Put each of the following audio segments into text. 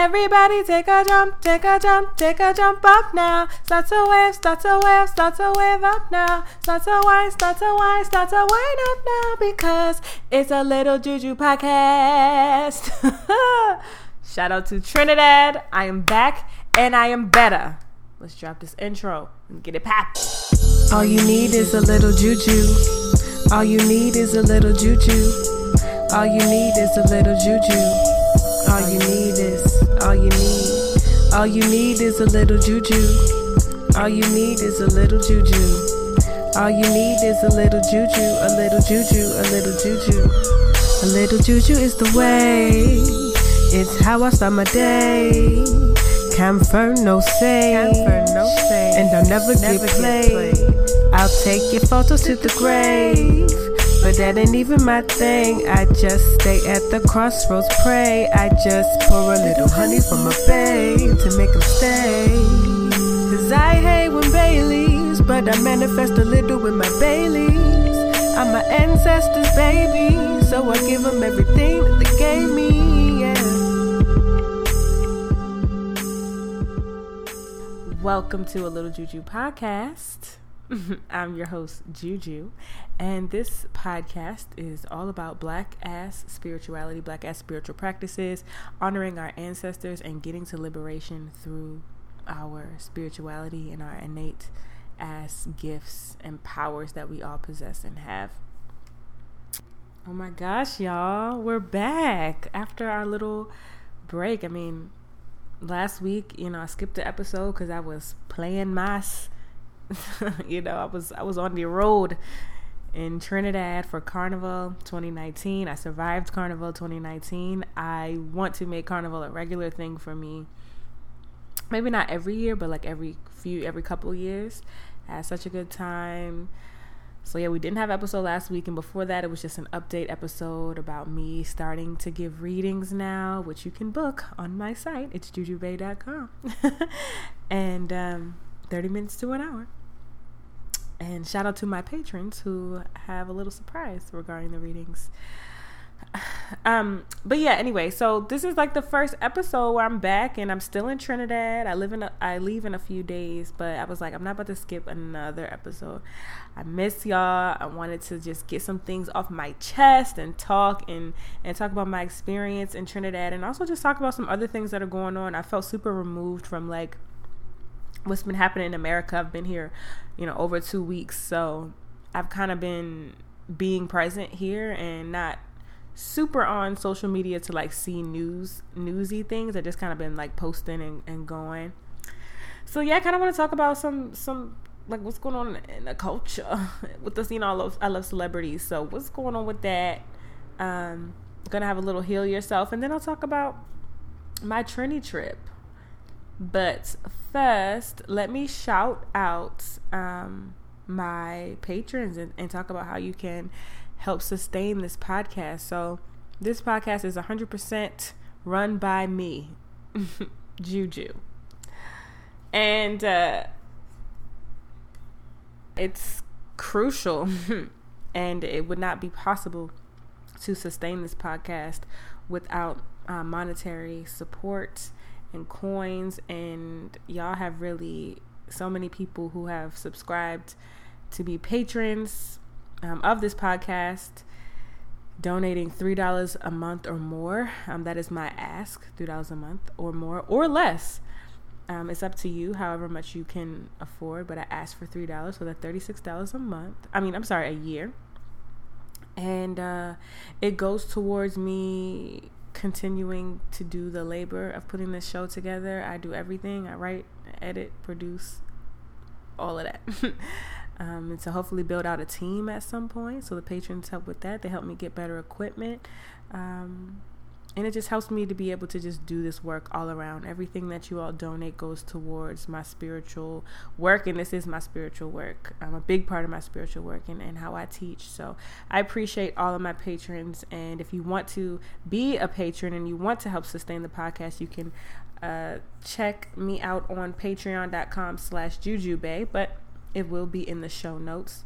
Everybody take a jump, take a jump, take a jump up now. Start to wave, start to wave, start to wave up now. Start to wind, start to wind, start to wind up now because it's a little juju podcast. Shout out to Trinidad. I am back and I am better. Let's drop this intro and get it popped. All you need is a little juju. All you need is a little juju. All you need is a little juju. All you need is, all you need, all you need is a little juju. All you need is a little juju. All you need is a little juju, a little juju, a little juju. A little juju is the way. It's how I start my day. Camphor, no say. Camphor, no say. And I'll never, never get played. I'll take your photos to the grave. But that ain't even my thing. I just stay at the crossroads, pray. I just pour a little honey from a babe to make them stay. Cause I hate when Baileys, but I manifest a little with my Baileys. I'm my ancestors' baby, so I give them everything that they gave me. Yeah. Welcome to a Little Juju podcast. I'm your host, Juju, and this podcast is all about black ass spirituality, black ass spiritual practices, honoring our ancestors, and getting to liberation through our spirituality and our innate ass gifts and powers that we all possess and have. Oh my gosh, y'all, we're back after our little break. I mean, last week, you know, I skipped the episode because I was playing my you know, I was I was on the road in Trinidad for Carnival 2019. I survived Carnival 2019. I want to make Carnival a regular thing for me. Maybe not every year, but like every few every couple years. I had such a good time. So yeah, we didn't have episode last week, and before that, it was just an update episode about me starting to give readings now, which you can book on my site. It's jujubae.com, and um, 30 minutes to an hour. And shout out to my patrons who have a little surprise regarding the readings. Um, but yeah, anyway, so this is like the first episode where I'm back and I'm still in Trinidad. I live in a, I leave in a few days, but I was like, I'm not about to skip another episode. I miss y'all. I wanted to just get some things off my chest and talk and and talk about my experience in Trinidad and also just talk about some other things that are going on. I felt super removed from like what's been happening in America. I've been here, you know, over two weeks. So I've kind of been being present here and not super on social media to like see news newsy things. I just kind of been like posting and, and going. So yeah, I kind of want to talk about some some like what's going on in the culture with the know I love I love celebrities. So what's going on with that? Um, gonna have a little heal yourself, and then I'll talk about my Trini trip. But first, let me shout out um, my patrons and, and talk about how you can help sustain this podcast. So, this podcast is 100% run by me, Juju. And uh, it's crucial, and it would not be possible to sustain this podcast without uh, monetary support and coins and y'all have really so many people who have subscribed to be patrons um, of this podcast donating $3 a month or more. Um, that is my ask $3 a month or more or less. Um, it's up to you however much you can afford but i ask for $3 so that's $36 a month i mean i'm sorry a year. And uh, it goes towards me continuing to do the labor of putting this show together. I do everything. I write, edit, produce, all of that. um, and to hopefully build out a team at some point. So the patrons help with that. They help me get better equipment. Um, and it just helps me to be able to just do this work all around. Everything that you all donate goes towards my spiritual work, and this is my spiritual work. I'm a big part of my spiritual work and, and how I teach. So I appreciate all of my patrons. And if you want to be a patron and you want to help sustain the podcast, you can uh, check me out on patreon.com slash jujubae, but it will be in the show notes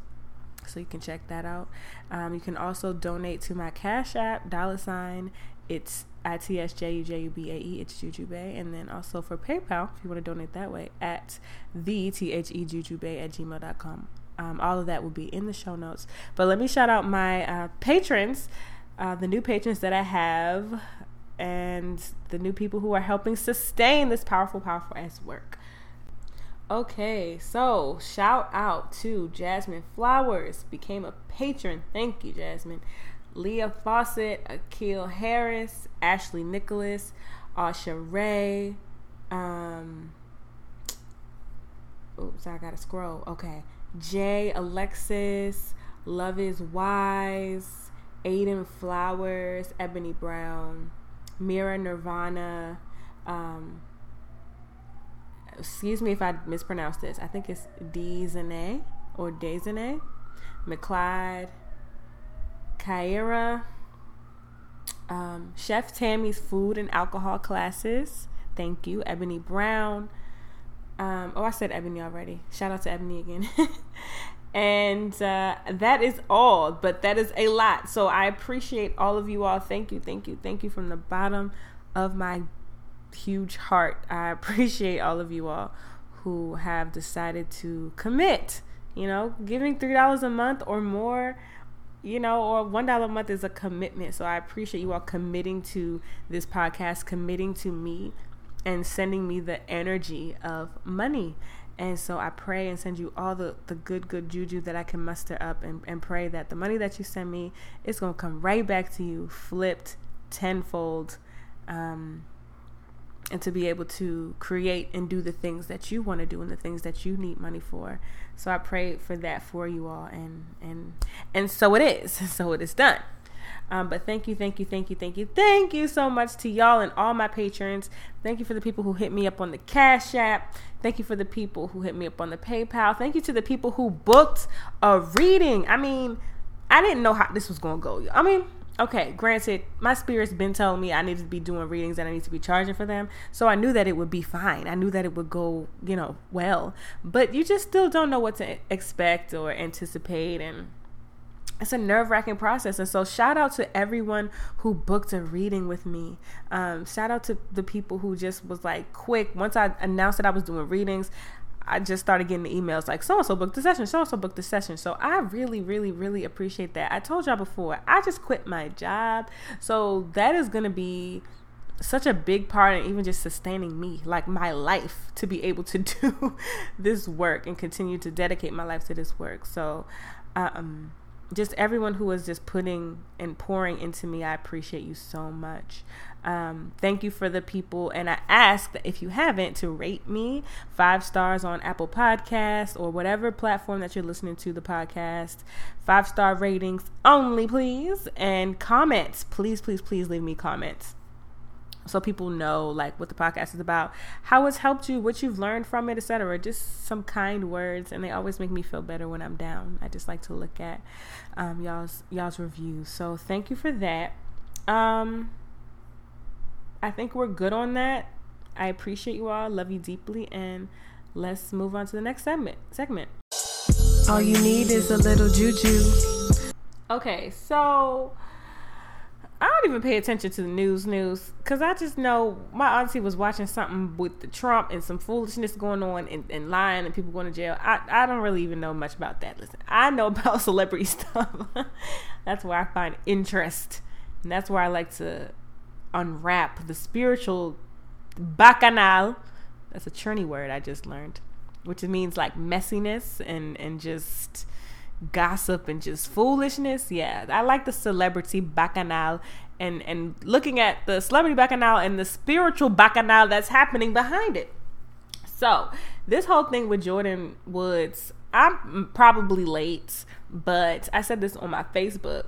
so you can check that out. Um, you can also donate to my Cash App, dollar sign it's I T S J U J U B A E. It's Jujubae. And then also for PayPal, if you want to donate that way, at the T H E Jujubae at gmail.com. Um, all of that will be in the show notes. But let me shout out my uh, patrons, uh, the new patrons that I have, and the new people who are helping sustain this powerful, powerful ass work. Okay, so shout out to Jasmine Flowers, became a patron. Thank you, Jasmine. Leah Fawcett, Akil Harris, Ashley Nicholas, Asha Ray. Um, oops, I gotta scroll. Okay, Jay Alexis, Love is Wise, Aiden Flowers, Ebony Brown, Mira Nirvana. Um, excuse me if I mispronounce this. I think it's Dezane or Dezane, McClyde, Kyra, um, Chef Tammy's food and alcohol classes. Thank you, Ebony Brown. Um, oh, I said Ebony already. Shout out to Ebony again. and uh, that is all, but that is a lot. So I appreciate all of you all. Thank you, thank you, thank you from the bottom of my huge heart. I appreciate all of you all who have decided to commit. You know, giving $3 a month or more you know, or one dollar a month is a commitment. So I appreciate you all committing to this podcast, committing to me, and sending me the energy of money. And so I pray and send you all the, the good, good juju that I can muster up and, and pray that the money that you send me is going to come right back to you, flipped tenfold. Um, and to be able to create and do the things that you want to do and the things that you need money for. So I pray for that for you all and and and so it is. So it is done. Um, but thank you, thank you, thank you, thank you, thank you so much to y'all and all my patrons. Thank you for the people who hit me up on the Cash App. Thank you for the people who hit me up on the PayPal. Thank you to the people who booked a reading. I mean, I didn't know how this was to go. I mean, okay, granted, my spirit's been telling me I need to be doing readings and I need to be charging for them. So I knew that it would be fine. I knew that it would go, you know, well. But you just still don't know what to expect or anticipate. And it's a nerve wracking process. And so, shout out to everyone who booked a reading with me. Um, shout out to the people who just was like quick. Once I announced that I was doing readings, I just started getting the emails like so and so booked the session, so and so booked the session. So I really, really, really appreciate that. I told y'all before, I just quit my job. So that is gonna be such a big part in even just sustaining me, like my life, to be able to do this work and continue to dedicate my life to this work. So um just everyone who is just putting and pouring into me, I appreciate you so much. Um, thank you for the people, and I ask that if you haven't to rate me five stars on Apple Podcasts or whatever platform that you're listening to the podcast. Five star ratings only, please, and comments. Please, please, please leave me comments so people know like what the podcast is about how it's helped you what you've learned from it etc just some kind words and they always make me feel better when i'm down i just like to look at um, y'all's y'all's reviews so thank you for that um, i think we're good on that i appreciate you all love you deeply and let's move on to the next segment segment all you need is a little juju okay so I don't even pay attention to the news news because I just know my auntie was watching something with the Trump and some foolishness going on and, and lying and people going to jail. I, I don't really even know much about that. Listen, I know about celebrity stuff. that's where I find interest. And that's where I like to unwrap the spiritual bacchanal. That's a Trini word I just learned, which means like messiness and, and just gossip and just foolishness. Yeah, I like the celebrity bacchanal and and looking at the celebrity bacchanal and the spiritual bacchanal that's happening behind it. So this whole thing with Jordyn Woods, I'm probably late, but I said this on my Facebook.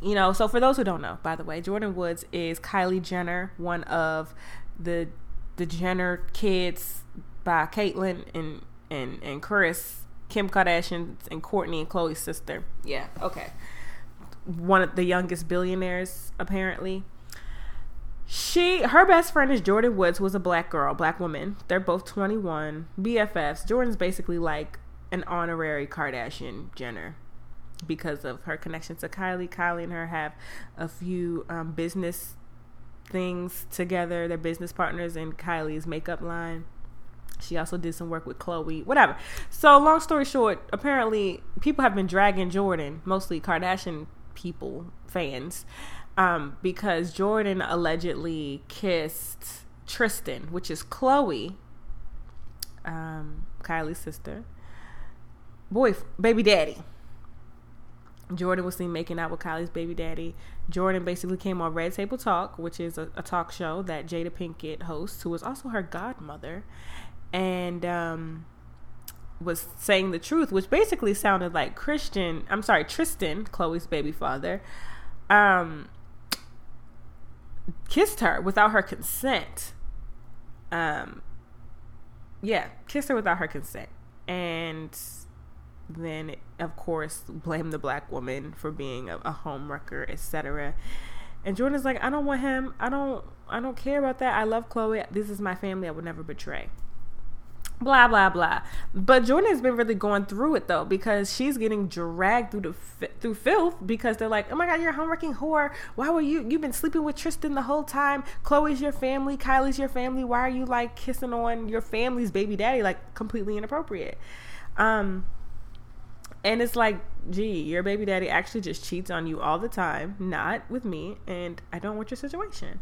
You know, so for those who don't know, by the way, Jordyn Woods is Kylie Jenner, one of the the Jenner kids by Caitlyn and and and Kris Kim Kardashian and Kourtney and Khloe's sister. Yeah, okay. One of the youngest billionaires, apparently. She, her best friend is Jordyn Woods, who is a black girl, black woman. They're both 21, BFFs. Jordyn's basically like an honorary Kardashian Jenner. Because of her connection to Kylie. Kylie and her have a few um, business things together. They're business partners in Kylie's makeup line. She also did some work with Khloe, whatever. So, long story short, apparently people have been dragging Jordyn, mostly Kardashian people, fans, um, because Jordyn allegedly kissed Tristan, which is Khloe, um, Kylie's sister, boy, baby daddy. Jordyn was seen making out with Kylie's baby daddy. Jordyn basically came on Red Table Talk, which is a, a talk show that Jada Pinkett hosts, who was also her godmother, and um, was saying the truth, which basically sounded like Christian. I'm sorry, Tristan, Khloe's baby father, um, kissed her without her consent. Um, yeah, kissed her without her consent, and then of course blame the black woman for being a, a home wrecker, etc. And Jordyn's like, I don't want him. I don't. I don't care about that. I love Khloe. This is my family. I would never betray. Blah blah blah. But Jordyn has been really going through it though because she's getting dragged through the through filth because they're like, oh my god, you're a homewrecking whore. Why were you? You've been sleeping with Tristan the whole time. Khloe's your family. Kylie's your family. Why are you like kissing on your family's baby daddy? Like completely inappropriate. Um and it's like, gee, your baby daddy actually just cheats on you all the time, not with me, and I don't want your situation.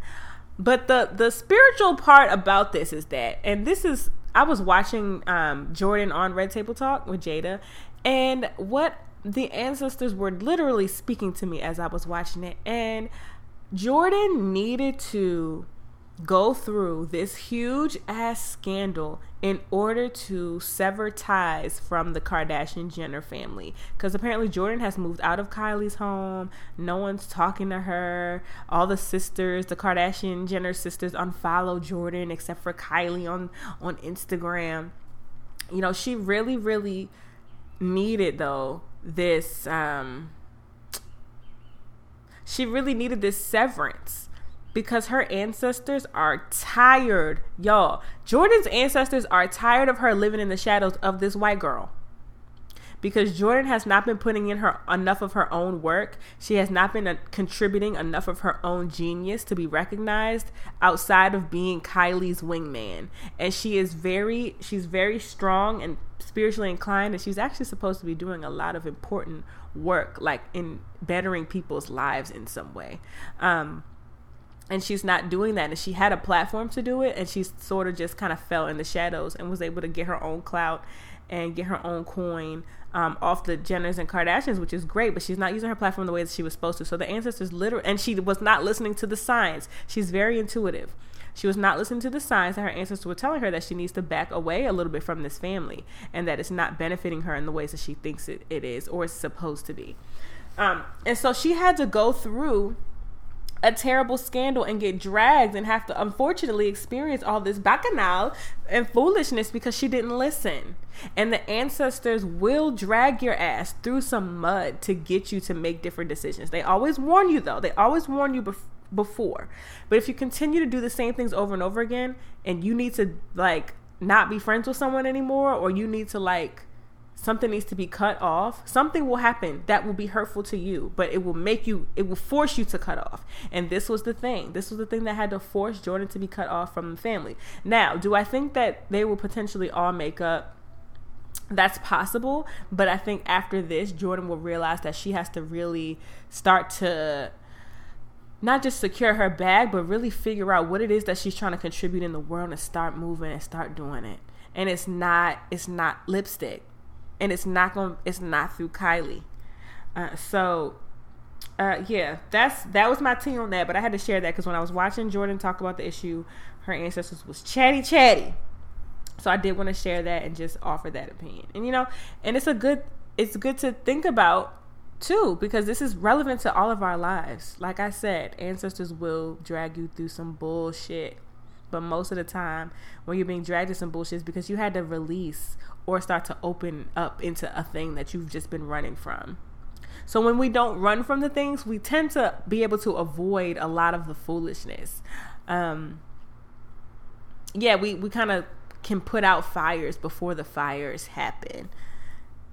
But the the spiritual part about this is that, and this is, I was watching um, Jordyn on Red Table Talk with Jada, and what the ancestors were literally speaking to me as I was watching it, and Jordyn needed to go through this huge ass scandal in order to sever ties from the Kardashian Jenner family. Because apparently Jordyn has moved out of Kylie's home. No one's talking to her. All the sisters, the Kardashian Jenner sisters, unfollow Jordyn except for Kylie on on Instagram. You know, she really, really needed though this. Um, she really needed this severance because her ancestors are tired. Y'all, Jordyn's ancestors are tired of her living in the shadows of this white girl. Because Jordyn has not been putting in her enough of her own work. She has not been uh, contributing enough of her own genius to be recognized outside of being Kylie's wingman. And she is very she's very strong and spiritually inclined and she's actually supposed to be doing a lot of important work like in bettering people's lives in some way. Um and she's not doing that and she had a platform to do it and she sort of just kind of fell in the shadows and was able to get her own clout and get her own coin um, off the Jenners and Kardashians, which is great, but she's not using her platform the way that she was supposed to. So the ancestors literally, and she was not listening to the signs. She's very intuitive. She was not listening to the signs that her ancestors were telling her that she needs to back away a little bit from this family and that it's not benefiting her in the ways that she thinks it, it is or is supposed to be. Um, and so she had to go through a terrible scandal and get dragged and have to unfortunately experience all this bacchanal and foolishness because she didn't listen. And the ancestors will drag your ass through some mud to get you to make different decisions. They always warn you though. They always warn you bef- before. But if you continue to do the same things over and over again and you need to like not be friends with someone anymore or you need to like something needs to be cut off something will happen that will be hurtful to you but it will make you it will force you to cut off. And this was the thing. This was the thing that had to force Jordyn to be cut off from the family. Now do i think that they will potentially all make up? That's possible but i think after this Jordyn will realize that she has to really start to not just secure her bag but really figure out what it is that she's trying to contribute in the world and start moving and start doing it. And it's not it's not lipstick and it's not going it's not through Kylie. Uh, so uh, yeah, that's that was my tea on that. But I had to share that because when I was watching Jordyn talk about the issue, her ancestors was chatty chatty. So I did want to share that and just offer that opinion. And you know, and it's a good it's good to think about too because this is relevant to all of our lives. Like I said, ancestors will drag you through some bullshit. But most of the time, when you're being dragged to some bullshit, because you had to release or start to open up into a thing that you've just been running from. So when we don't run from the things, we tend to be able to avoid a lot of the foolishness. Um, yeah, we, we kind of can put out fires before the fires happen,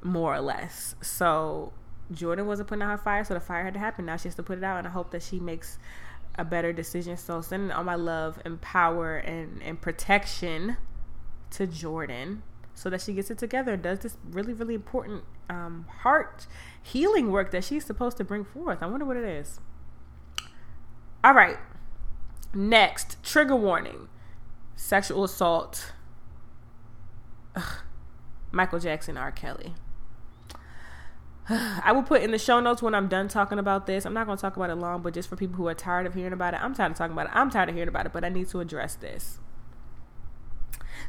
more or less. So Jordyn wasn't putting out her fire, so the fire had to happen. Now she has to put it out, and I hope that she makes a better decision. So sending all my love and power and, and protection to Jordyn so that she gets it together and does this really, really important um, heart healing work that she's supposed to bring forth. I wonder what it is. All right. Next, trigger warning sexual assault. Ugh. Michael Jackson, R. Kelly. I will put in the show notes when I'm done talking about this. I'm not going to talk about it long, but just for people who are tired of hearing about it, I'm tired of talking about it. I'm tired of hearing about it, but I need to address this.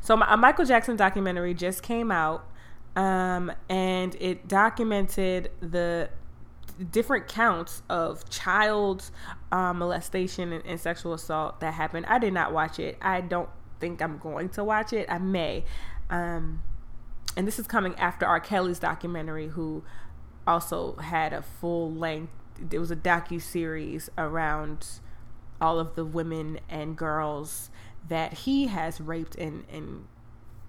So, a Michael Jackson documentary just came out, um, and it documented the different counts of child um, molestation and, and sexual assault that happened. I did not watch it. I don't think I'm going to watch it. I may. Um, and this is coming after R. Kelly's documentary, who also had a full length. It was a docu series around all of the women and girls that he has raped and and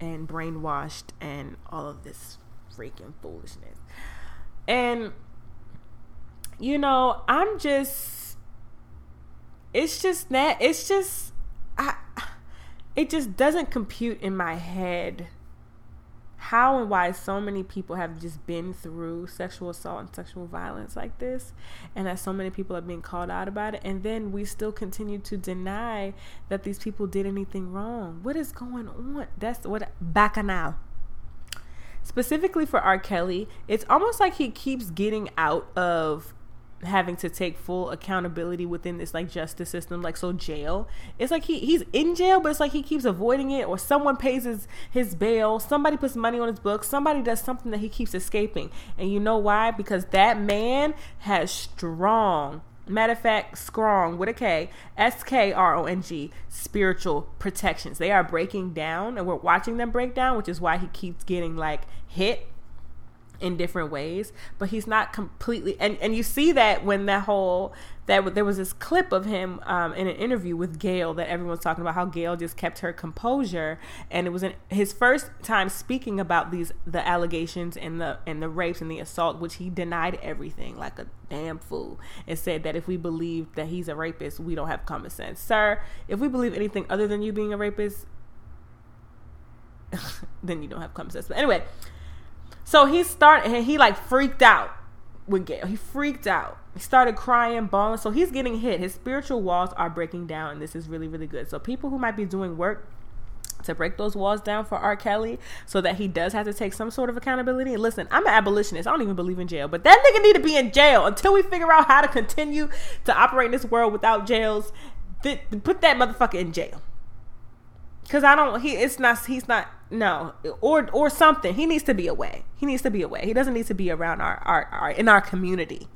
and brainwashed and all of this freaking foolishness. And you know, I'm just it's just that it's just I it just doesn't compute in my head how and why so many people have just been through sexual assault and sexual violence like this, and that so many people are being called out about it, and then we still continue to deny that these people did anything wrong. What is going on? That's what bacchanal. Specifically for R. Kelly, it's almost like he keeps getting out of having to take full accountability within this like justice system like so jail it's like he he's in jail but it's like he keeps avoiding it or someone pays his his bail somebody puts money on his book somebody does something that he keeps escaping. And you know why? Because that man has strong matter of fact strong with a k s-k-r-o-n-g spiritual protections. They are breaking down and we're watching them break down which is why he keeps getting like hit in different ways but he's not completely and and you see that when that whole that there was this clip of him um, in an interview with Gayle that everyone's talking about how Gayle just kept her composure and it was an, his first time speaking about these the allegations and the and the rapes and the assault which he denied everything like a damn fool and said that if we believe that he's a rapist we don't have common sense. Sir if we believe anything other than you being a rapist then you don't have common sense. But anyway so he started, he like freaked out with Gayle. He freaked out. He started crying, bawling. So he's getting hit. His spiritual walls are breaking down, and this is really, really good. So people who might be doing work to break those walls down for R. Kelly so that he does have to take some sort of accountability. Listen, I'm an abolitionist. I don't even believe in jail, but that nigga need to be in jail until we figure out how to continue to operate in this world without jails. Th- put that motherfucker in jail. Cause I don't. He. It's not. He's not. No. Or or something. He needs to be away. He needs to be away. He doesn't need to be around our our, our in our community,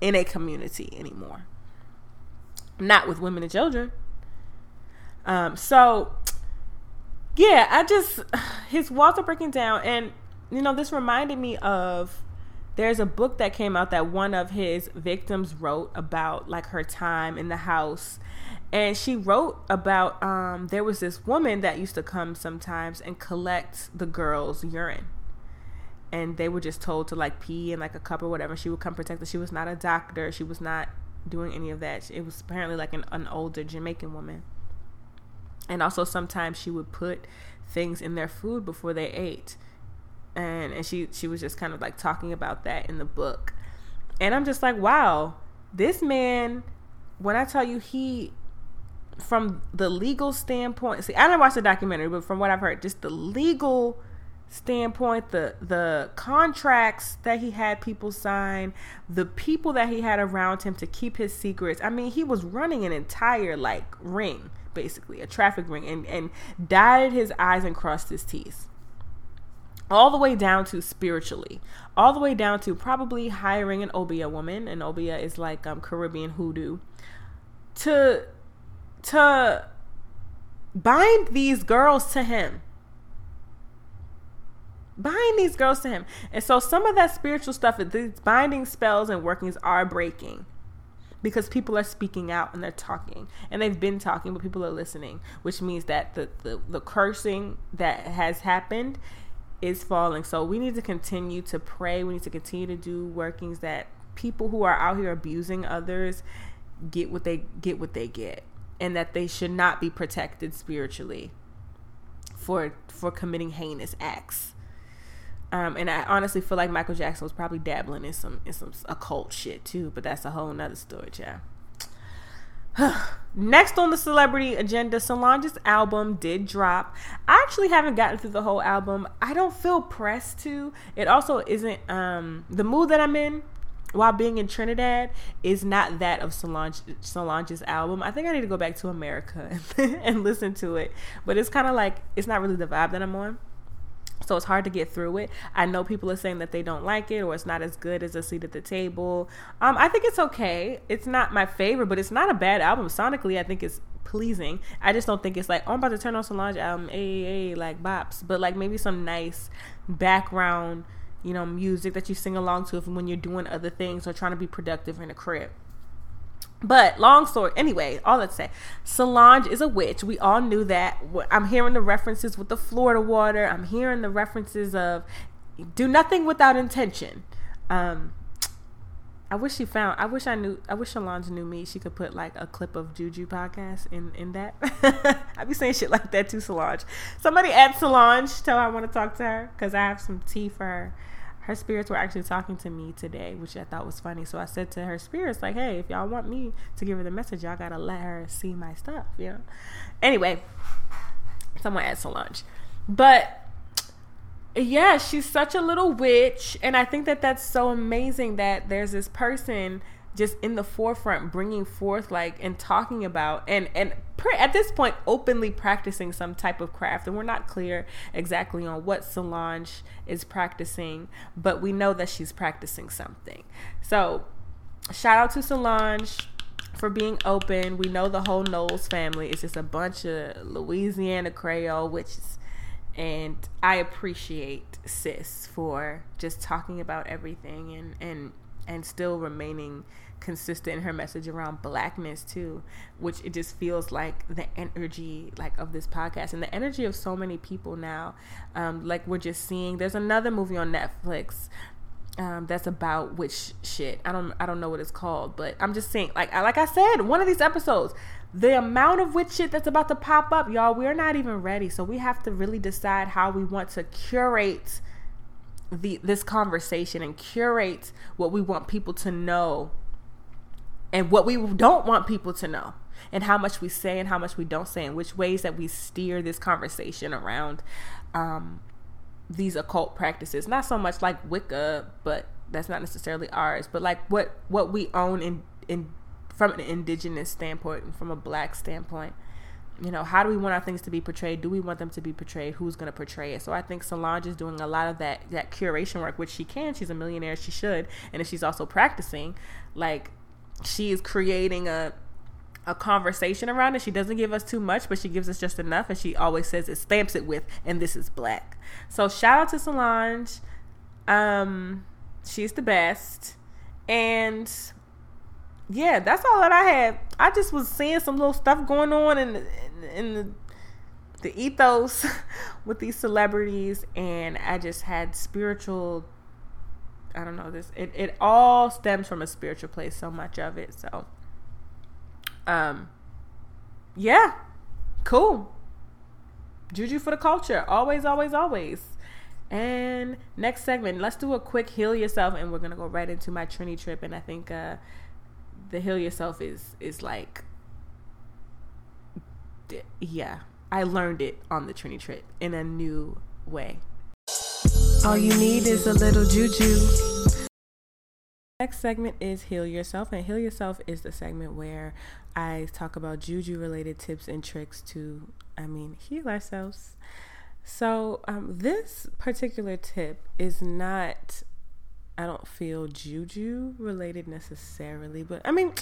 in a community anymore. Not with women and children. Um. So. Yeah, I just his walls are breaking down, and you know this reminded me of there's a book that came out that one of his victims wrote about like her time in the house and she wrote about um, there was this woman that used to come sometimes and collect the girls' urine. And they were just told to like pee in like a cup or whatever. She would come protect her. She was not a doctor. She was not doing any of that. It was apparently like an, an older Jamaican woman. And also sometimes she would put things in their food before they ate. And and she she was just kind of like talking about that in the book. And I'm just like, wow, this man when I tell you he from the legal standpoint, see, I didn't watch the documentary, but from what I've heard, just the legal standpoint, the the contracts that he had people sign, the people that he had around him to keep his secrets. I mean, he was running an entire like ring, basically a traffic ring, and and dotted his I's and crossed his T's. All the way down to spiritually, all the way down to probably hiring an Obeah woman, and Obeah is like um, Caribbean hoodoo, to to bind these girls to him. Bind these girls to him. And so some of that spiritual stuff, these binding spells and workings are breaking because people are speaking out and they're talking and they've been talking but people are listening which means that the, the, the cursing that has happened is falling. So we need to continue to pray. We need to continue to do workings that people who are out here abusing others get what they get what they get and that they should not be protected spiritually for for committing heinous acts. Um, and I honestly feel like Michael Jackson was probably dabbling in some in some occult shit too, but that's a whole nother story, yeah. Next on the celebrity agenda, Solange's album did drop. I actually haven't gotten through the whole album. I don't feel pressed to. It also isn't um, the mood that I'm in while being in Trinidad is not that of Solange Solange's album. I think I need to go back to America and listen to it. But it's kind of like it's not really the vibe that I'm on. So it's hard to get through it. I know people are saying that they don't like it or it's not as good as a seat at the table. Um, I think it's okay. It's not my favorite, but it's not a bad album. Sonically, I think it's pleasing. I just don't think it's like, oh, I'm about to turn on Solange album, a like bops, but like maybe some nice background, you know, music that you sing along to when you're doing other things or trying to be productive in a crib. But long story, anyway, all that to say, Solange is a witch. We all knew that. I'm hearing the references with the Florida water. I'm hearing the references of do nothing without intention. Um, I wish she found. I wish I knew. I wish Solange knew me. She could put like a clip of Juju podcast in in that. I'd be saying shit like that to Solange. Somebody at Solange, tell her I want to talk to her because I have some tea for her her spirits were actually talking to me today, which I thought was funny. So I said to her spirits, like, hey, if y'all want me to give her the message, y'all gotta let her see my stuff, you know? Anyway, someone at Solange. But yeah, she's such a little witch. And I think that that's so amazing that there's this person just in the forefront bringing forth like and talking about and and at this point openly practicing some type of craft. And we're not clear exactly on what Solange is practicing but we know that she's practicing something. So shout out to Solange for being open. We know the whole Knowles family is just a bunch of Louisiana Creole witches. And I appreciate sis for just talking about everything and and and still remaining consistent in her message around blackness too which it just feels like the energy like of this podcast and the energy of so many people now um, like we're just seeing there's another movie on netflix um, that's about witch shit. I don't I don't know what it's called, but I'm just saying like like I said, one of these episodes, the amount of witch shit that's about to pop up, y'all, we're not even ready. So we have to really decide how we want to curate the this conversation and curate what we want people to know and what we don't want people to know and how much we say and how much we don't say and which ways that we steer this conversation around um, these occult practices. Not so much like wicca but that's not necessarily ours but like what what we own in in from an indigenous standpoint and from a black standpoint. You know how do we want our things to be portrayed? Do we want them to be portrayed? Who's going to portray it? So i think solange is doing a lot of that that curation work which she can. She's a millionaire. She should. And if she's also practicing like she is creating a a conversation around it. She doesn't give us too much, but she gives us just enough, and she always says it stamps it with, and this is black. So shout out to Solange. Um, she's the best, and yeah, that's all that I had. I just was seeing some little stuff going on in in, in the the ethos with these celebrities, and I just had spiritual I don't know this it, it all stems from a spiritual place so much of it so um yeah cool. Juju for the culture always always always. And next segment let's do a quick heal yourself and we're gonna go right into my trini trip and i think uh the heal yourself is is like yeah i learned it on the trini trip in a new way all you need is a little juju. Next segment is Heal Yourself, and Heal Yourself is the segment where I talk about juju related tips and tricks to, I mean, heal ourselves. So, um, this particular tip is not, I don't feel juju related necessarily, but I mean,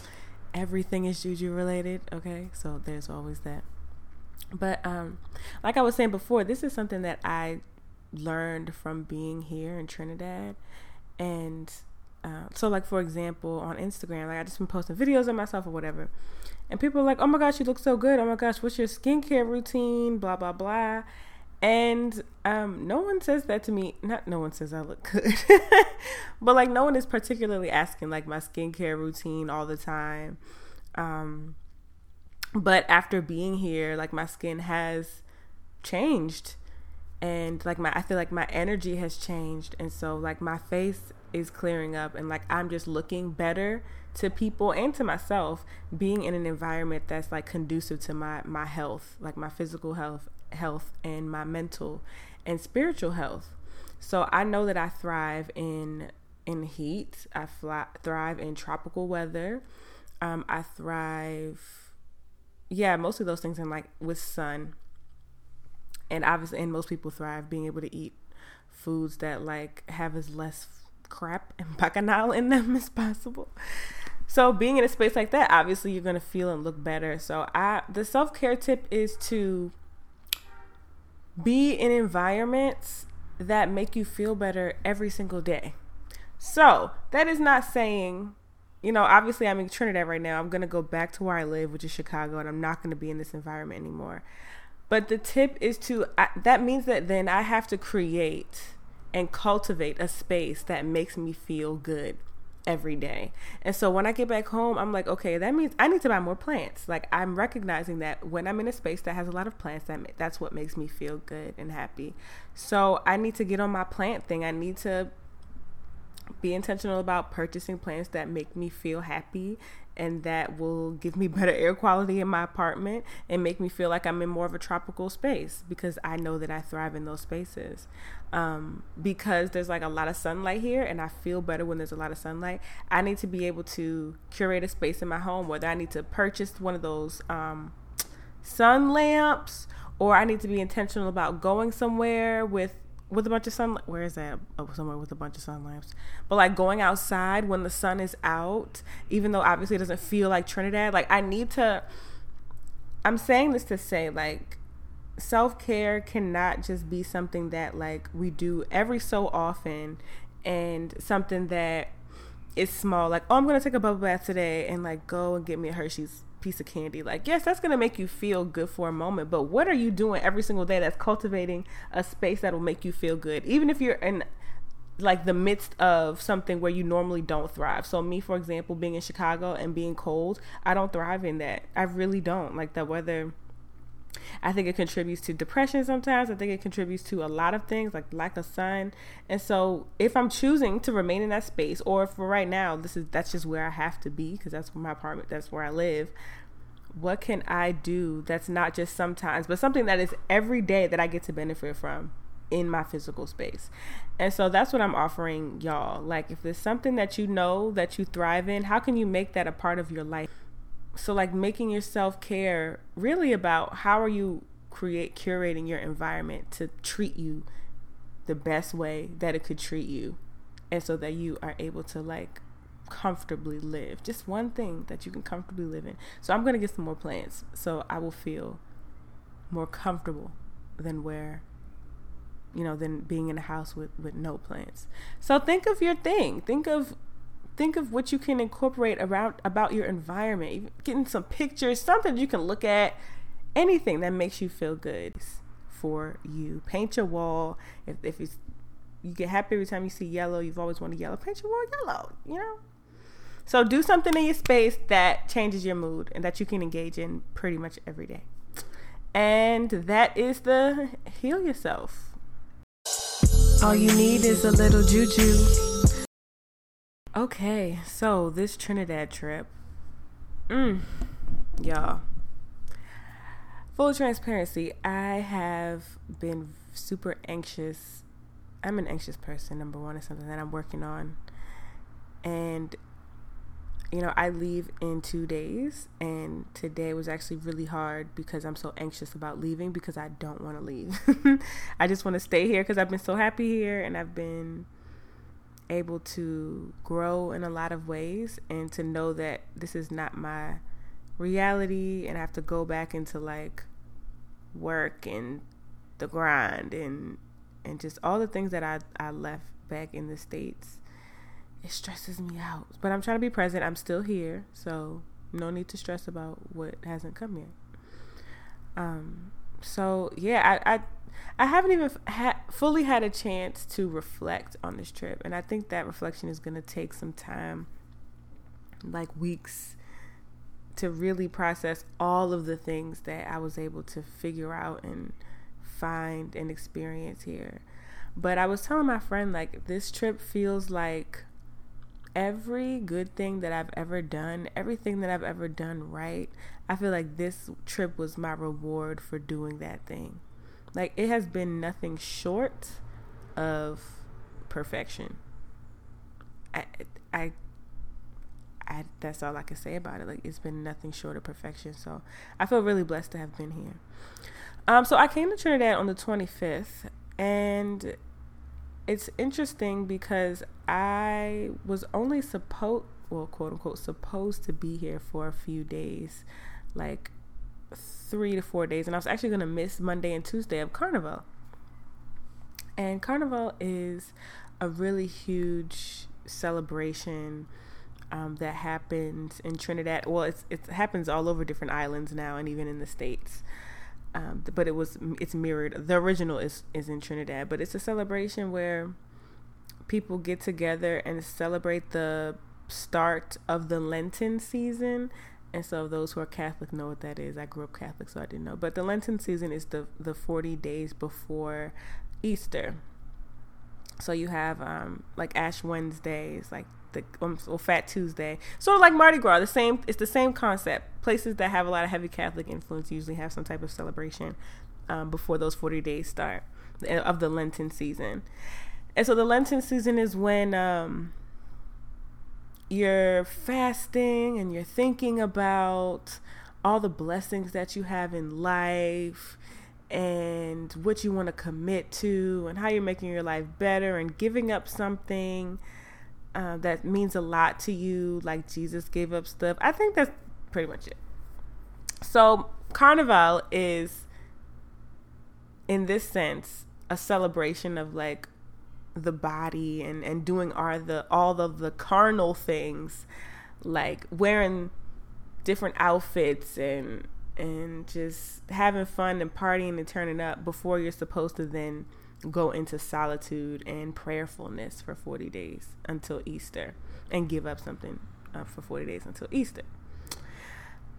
everything is juju related, okay? So, there's always that. But, um, like I was saying before, this is something that I learned from being here in Trinidad. And uh, so, like, for example, on Instagram, like, I just been posting videos of myself or whatever. And people are like, oh my gosh, you look so good. Oh my gosh, what's your skincare routine? Blah, blah, blah. And um, no one says that to me. Not no one says I look good, but like no one is particularly asking like my skincare routine all the time. Um, but after being here, like my skin has changed, and like my I feel like my energy has changed, and so like my face is clearing up, and like I'm just looking better to people and to myself being in an environment that's like conducive to my my health like my physical health health and my mental and spiritual health. So I know that I thrive in in heat. I fly, thrive in tropical weather. Um, I thrive, yeah, most of those things in like with sun. And obviously, and most people thrive being able to eat foods that like have as less crap and bacchanal in them as possible. So being in a space like that, obviously you're gonna feel and look better. So I the self care tip is to be in environments that make you feel better every single day. So, that is not saying, you know, obviously I'm in Trinidad right now. I'm to go back to where I live, which is Chicago, and I'm not to be in this environment anymore. But the tip is to, I, that means that then I have to create and cultivate a space that makes me feel good every day. And so when I get back home, I'm like, okay, that means I need to buy more plants. Like I'm recognizing that when I'm in a space that has a lot of plants, that that's what makes me feel good and happy. So I need to get on my plant thing. I need to be intentional about purchasing plants that make me feel happy and that will give me better air quality in my apartment and make me feel like I'm in more of a tropical space because I know that I thrive in those spaces. Um, because there's like a lot of sunlight here and I feel better when there's a lot of sunlight, I need to be able to curate a space in my home, whether I need to purchase one of those um, sun lamps or I need to be intentional about going somewhere with with a bunch of sun where is that? Oh, somewhere with a bunch of sun lamps. But like going outside when the sun is out even though obviously it doesn't feel like trinidad like i need to i'm saying this to say like self-care cannot just be something that like we do every so often and something that is small like oh i'm gonna take a bubble bath today and like go and get me a hershey's piece of candy. Like, yes, that's going to make you feel good for a moment, but what are you doing every single day that's cultivating a space that will make you feel good? Even if you're in like the midst of something where you normally don't thrive. So me, for example, being in Chicago and being cold, I don't thrive in that. I really don't. Like the weather I think it contributes to depression sometimes. I think it contributes to a lot of things like lack of sun. And so if I'm choosing to remain in that space or for right now, this is that's just where I have to be because that's my apartment, that's where I live. What can I do that's not just sometimes, but something that is every day that I get to benefit from? in my physical space. And so that's what I'm offering y'all. Like if there's something that you know that you thrive in, how can you make that a part of your life? So like making your self-care really about how are you create curating your environment to treat you the best way that it could treat you and so that you are able to like comfortably live. Just one thing that you can comfortably live in. So I'm going to get some more plants so I will feel more comfortable than where you know than being in a house with with no plants. So think of your thing. Think of think of what you can incorporate around about your environment. Getting some pictures, something you can look at, anything that makes you feel good for you. Paint your wall. If if it's you get happy every time you see yellow, you've always wanted yellow. Paint your wall yellow. You know. So do something in your space that changes your mood and that you can engage in pretty much every day. And that is the heal yourself. All you need is a little juju. Okay, so this Trinidad trip. Mm, y'all. Full transparency, I have been super anxious. I'm an anxious person, number one, is something that I'm working on. And, you know, I leave in two days, and today was actually really hard because I'm so anxious about leaving because I don't want to leave. I just want to stay here because I've been so happy here and I've been able to grow in a lot of ways and to know that this is not my reality and I have to go back into like work and the grind and and just all the things that I, I left back in the States. It stresses me out. But I'm trying to be present. I'm still here. So no need to stress about what hasn't come yet. Um so yeah, I, I I haven't even ha- fully had a chance to reflect on this trip, and I think that reflection is going to take some time, like weeks, to really process all of the things that I was able to figure out and find and experience here. But I was telling my friend, like, this trip feels like every good thing that I've ever done, everything that I've ever done right, I feel like this trip was my reward for doing that thing. Like, it has been nothing short of perfection. I, I, I, that's all I can say about it. Like, it's been nothing short of perfection. So, I feel really blessed to have been here. Um, so I came to Trinidad on the 25th, and it's interesting because I was only supposed, well, quote unquote, supposed to be here for a few days, like three to four days, and I was actually going to miss Monday and Tuesday of Carnival. And Carnival is a really huge celebration um, that happens in Trinidad. Well, it's, it happens all over different islands now, and even in the states um, but it was it's mirrored. The original is is in Trinidad, but it's a celebration where people get together and celebrate the start of the Lenten season. And so those who are Catholic know what that is. I grew up Catholic, so I didn't know. But the Lenten season is the the 40 days before Easter. So you have um, like Ash Wednesday Wednesdays, like the um, or Fat Tuesday, sort of like Mardi Gras. The same, it's the same concept. Places that have a lot of heavy Catholic influence usually have some type of celebration um, before those forty days start eh, of the Lenten season. And so the Lenten season is when um, you're fasting and you're thinking about all the blessings that you have in life and what you want to commit to and how you're making your life better and giving up something uh, that means a lot to you, like Jesus gave up stuff. I think that's pretty much it. So, Carnival is, in this sense, a celebration of like the body and and doing all the all of the carnal things, like wearing different outfits and and just having fun and partying and turning up before you're supposed to then go into solitude and prayerfulness for 40 days until Easter and give up something uh, for 40 days until Easter.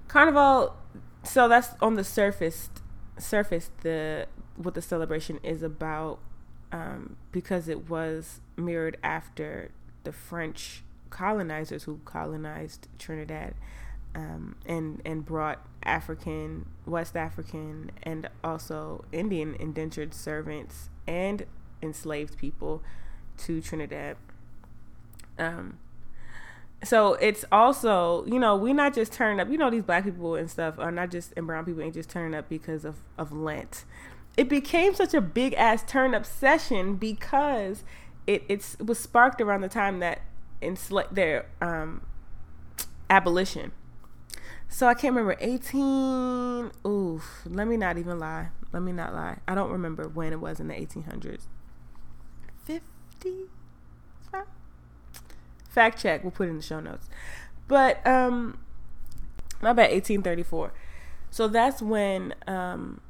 Carnival, so that's on the surface, surface the what the celebration is about um, because it was mirrored after the French colonizers who colonized Trinidad um, and and brought African, West African, and also Indian indentured servants and enslaved people to Trinidad. Um, so it's also, you know, we're not just turning up, you know, these black people and stuff are not just, and brown people ain't just turning up because of, of Lent. It became such a big ass turn up session because it, it's, it was sparked around the time that enslaved their um, abolition. So I can't remember 18. Oof, let me not even lie. Let me not lie. I don't remember when it was in the 1800s. 50? Fact check. We'll put in the show notes. But, um, my bad, 1834. So that's when, um,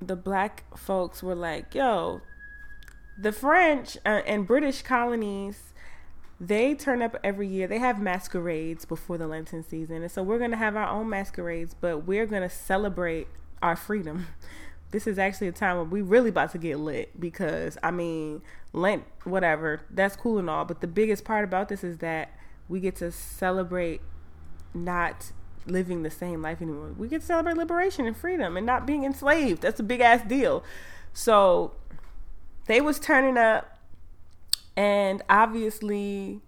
the black folks were like, yo, the French uh, and British colonies they turn up every year. They have masquerades before the Lenten season. And so we're going to have our own masquerades, but we're going to celebrate our freedom. This is actually a time when we really about to get lit because I mean, Lent, whatever, that's cool and all, but the biggest part about this is that we get to celebrate not living the same life anymore. We get to celebrate liberation and freedom and not being enslaved. That's a big ass deal. So they was turning up and obviously,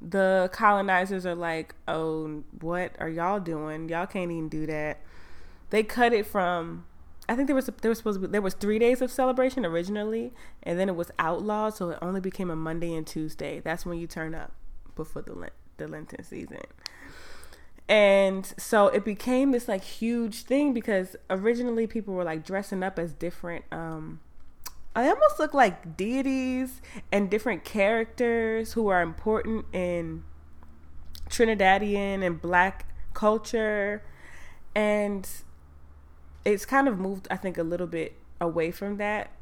the colonizers are like, oh, what are y'all doing? Y'all can't even do that. They cut it from. I think there was there was supposed to be, there was three days of celebration originally, and then it was outlawed, so it only became a Monday and Tuesday. That's when you turn up before the Lent, the Lenten season. And so it became this like huge thing because originally people were like dressing up as different um I almost look like deities and different characters who are important in Trinidadian and black culture. And it's kind of moved, I think, a little bit away from that,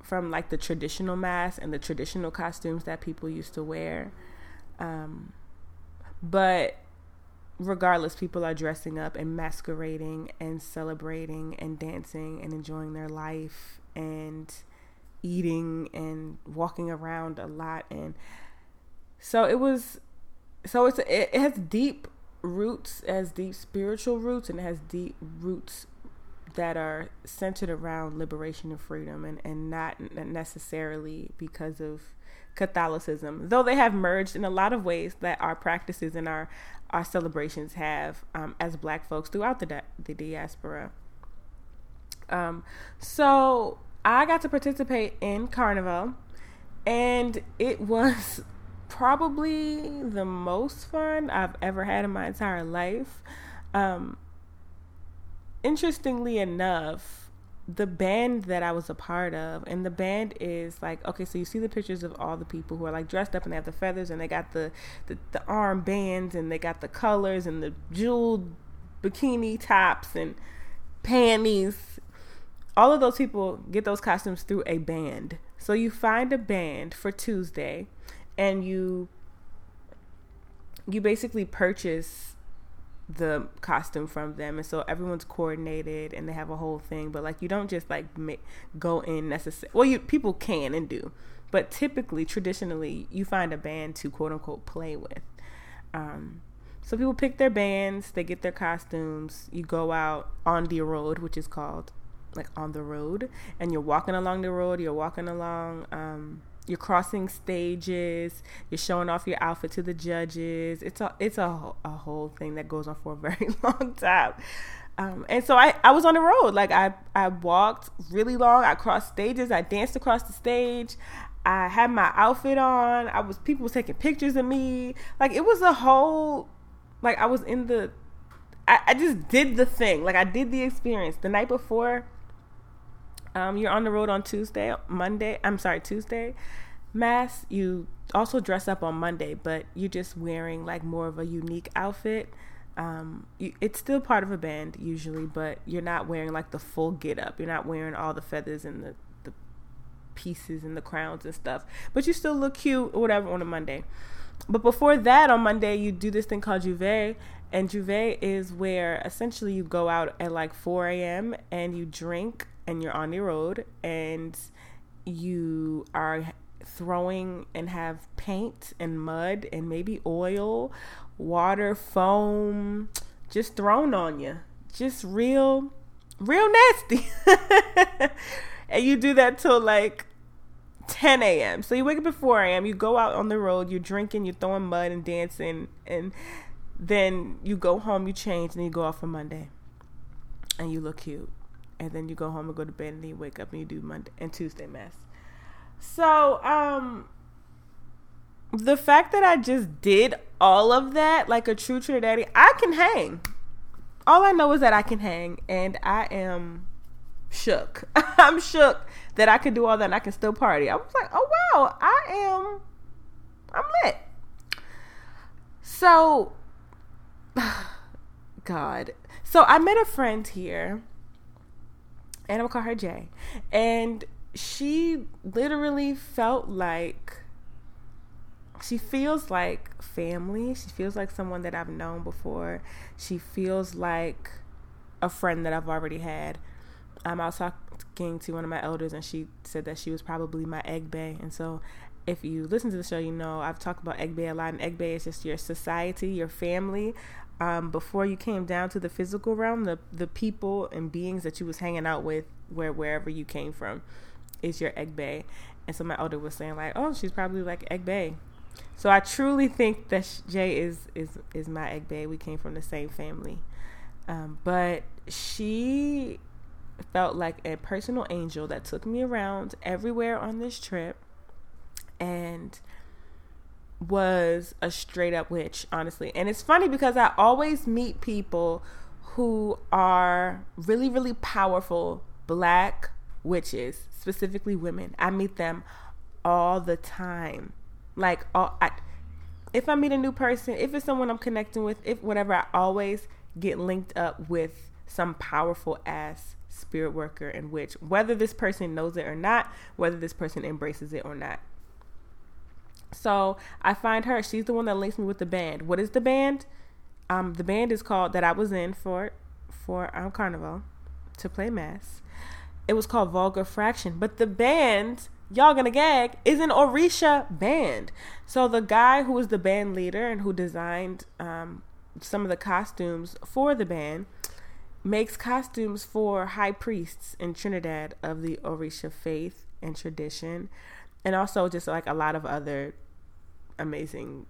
from like the traditional mask and the traditional costumes that people used to wear. Um, but regardless, people are dressing up and masquerading and celebrating and dancing and enjoying their life and eating and walking around a lot. And so it was, so it's, it, has deep roots, has deep spiritual roots, and it has deep roots that are centered around liberation and freedom and, and not necessarily because of Catholicism, though they have merged in a lot of ways that our practices and our, our celebrations have um, as black folks throughout the, di- the diaspora. Um, so I got to participate in Carnival, and it was probably the most fun I've ever had in my entire life. Um, interestingly enough, the band that I was a part of, and the band is like, okay, so you see the pictures of all the people who are like dressed up and they have the feathers and they got the, the, the arm bands and they got the colors and the jeweled bikini tops and panties. All of those people get those costumes through a band. So you find a band for Tuesday and you you basically purchase the costume from them. And so everyone's coordinated and they have a whole thing. But like you don't just like make, go in necessarily well you people can and do. But typically traditionally you find a band to quote unquote play with. Um, so people pick their bands they get their costumes you go out on the road which is called like on the road and you're walking along the road you're walking along um, you're crossing stages. You're showing off your outfit to the judges. It's a it's a, a whole thing that goes on for a very long time. Um, and so I, I was on the road. Like I, I walked really long. I crossed stages. I danced across the stage. I had my outfit on. I was people was taking pictures of me. Like it was a whole like i was in the I, I just did the thing. Like i did the experience. The night before um, you're on the road on Tuesday, Monday. I'm sorry, Tuesday. Mass, you also dress up on Monday, but you're just wearing like more of a unique outfit. Um, you, it's still part of a band usually, but you're not wearing like the full get up. You're not wearing all the feathers and the, the pieces and the crowns and stuff, but you still look cute or whatever on a Monday. But before that, on Monday, you do this thing called J'ouvert, and J'ouvert is where essentially you go out at like 4 a.m. and you drink and you're on the road and you are throwing and have paint and mud and maybe oil, water, foam just thrown on you. Just real, real nasty. and you do that till like 10 a.m. So you wake up at 4 a.m., you go out on the road, you're drinking, you're throwing mud and dancing, and then you go home, you change, and you go off on Monday. And you look cute and then you go home and go to bed and then you wake up and you do Monday and Tuesday mas. So, um the fact that I just did all of that like a true Trinidadian, I can hang. All I know is that I can hang and I am shook. I'm shook that I can do all that and I can still party. I was like, oh wow, I am I'm lit. So God. So I met a friend here and I'm gonna call her Jay. And she literally felt like she feels like family. She feels like someone that I've known before. She feels like a friend that I've already had. Um, I was talking to one of my elders, and she said that she was probably my egbe. And so, if you listen to the show, you know I've talked about egbe a lot. And egbe is just your society, your family um, before you came down to the physical realm, the the people and beings that you was hanging out with, where wherever you came from, is your egbe. And so my elder was saying like, oh, she's probably like egbe. So I truly think that Jay is is is my egbe. We came from the same family, um, but she felt like a personal angel that took me around everywhere on this trip, and was a straight up witch, honestly. And it's funny because I always meet people who are really, really powerful black witches, specifically women. I meet them all the time. Like, all, I, if I meet a new person, if it's someone I'm connecting with, if whatever, I always get linked up with some powerful ass spirit worker and witch, whether this person knows it or not, whether this person embraces it or not. So I find her. She's the one that links me with the band. What is the band? Um, the band is called that I was in for for um, Carnival to play mas. It was called Vulgar Fraction, but the band y'all gonna gag is an Orisha band. So the guy who was the band leader and who designed um, some of the costumes for the band makes costumes for high priests in Trinidad of the Orisha faith and tradition, and also just like a lot of other amazing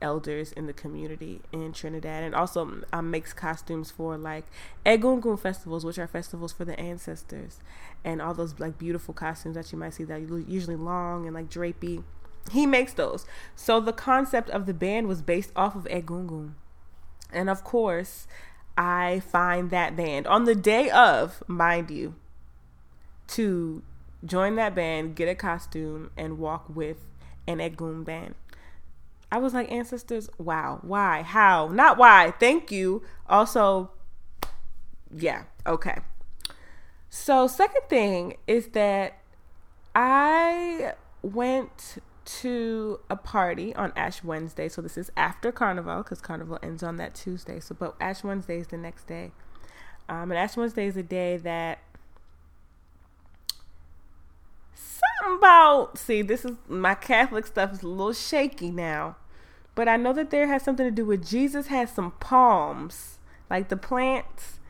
elders in the community in Trinidad, and also um, makes costumes for like Egungun festivals, which are festivals for the ancestors, and all those like beautiful costumes that you might see that are usually long and like drapey. He makes those. So the concept of the band was based off of Egungun, and of course, I find that band on the day of, mind you, to join that band, get a costume, and walk with an Egun band. I was like, ancestors, wow, why, how, not why, thank you. Also, yeah, okay. So, second thing is that I went to a party on Ash Wednesday. So this is after Carnival because Carnival ends on that Tuesday. So, but Ash Wednesday is the next day. Um, and Ash Wednesday is a day that about see this is my Catholic stuff is a little shaky now, but I know that there has something to do with Jesus has some palms like the plants,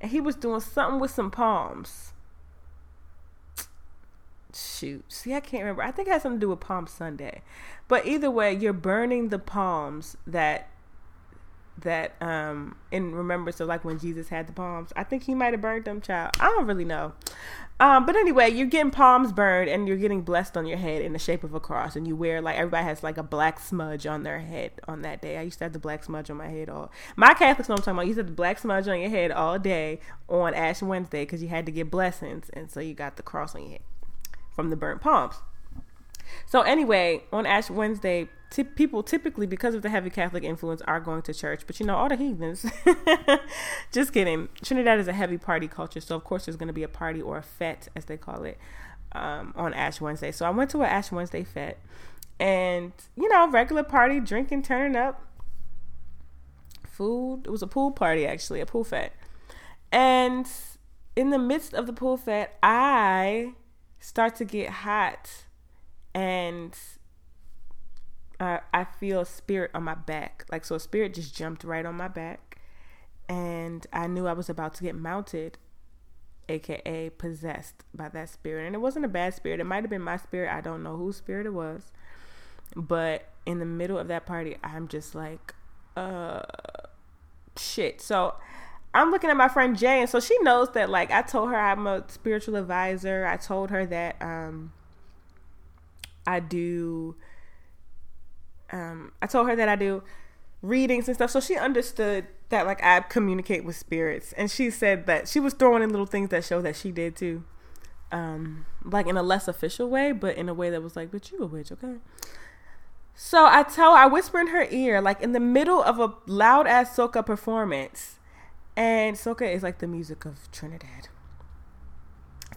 and he was doing something with some palms shoot. See, I can't remember. I think it has something to do with Palm Sunday. But either way, you're burning the palms that that um in remembrance of like when Jesus had the palms. I think he might have burned them, child. I don't really know. Um, but anyway, you're getting palms burned and you're getting blessed on your head in the shape of a cross, and you wear like everybody has like a black smudge on their head on that day. I used to have the black smudge on my head all. My Catholics know what I'm talking about. You have the black smudge on your head all day on Ash Wednesday because you had to get blessings, and so you got the cross on your head from the burnt palms. So anyway, on Ash Wednesday, t- people typically, because of the heavy Catholic influence, are going to church. But you know, all the heathens. just kidding. Trinidad is a heavy party culture, so of course there's going to be a party or a fete, as they call it, um, on Ash Wednesday. So I went to an Ash Wednesday fete, and you know, regular party, drinking, turning up, food. It was a pool party actually, a pool fete, and in the midst of the pool fete, I start to get hot and uh, I feel a spirit on my back. Like, so a spirit just jumped right on my back. And I knew I was about to get mounted, aka possessed by that spirit. And it wasn't a bad spirit. It might have been my spirit. I don't know whose spirit it was. But in the middle of that party, I'm just like, uh, shit. So I'm looking at my friend Jay, and so she knows that like I told her I'm a spiritual advisor. I told her that um I do um I told her that I do readings and stuff. So she understood that like I communicate with spirits. And she said that she was throwing in little things that show that she did too. Um like in a less official way, but in a way that was like, but you a witch, okay? So I tell I whisper in her ear, like in the middle of a loud ass soca performance and soca is like the music of Trinidad.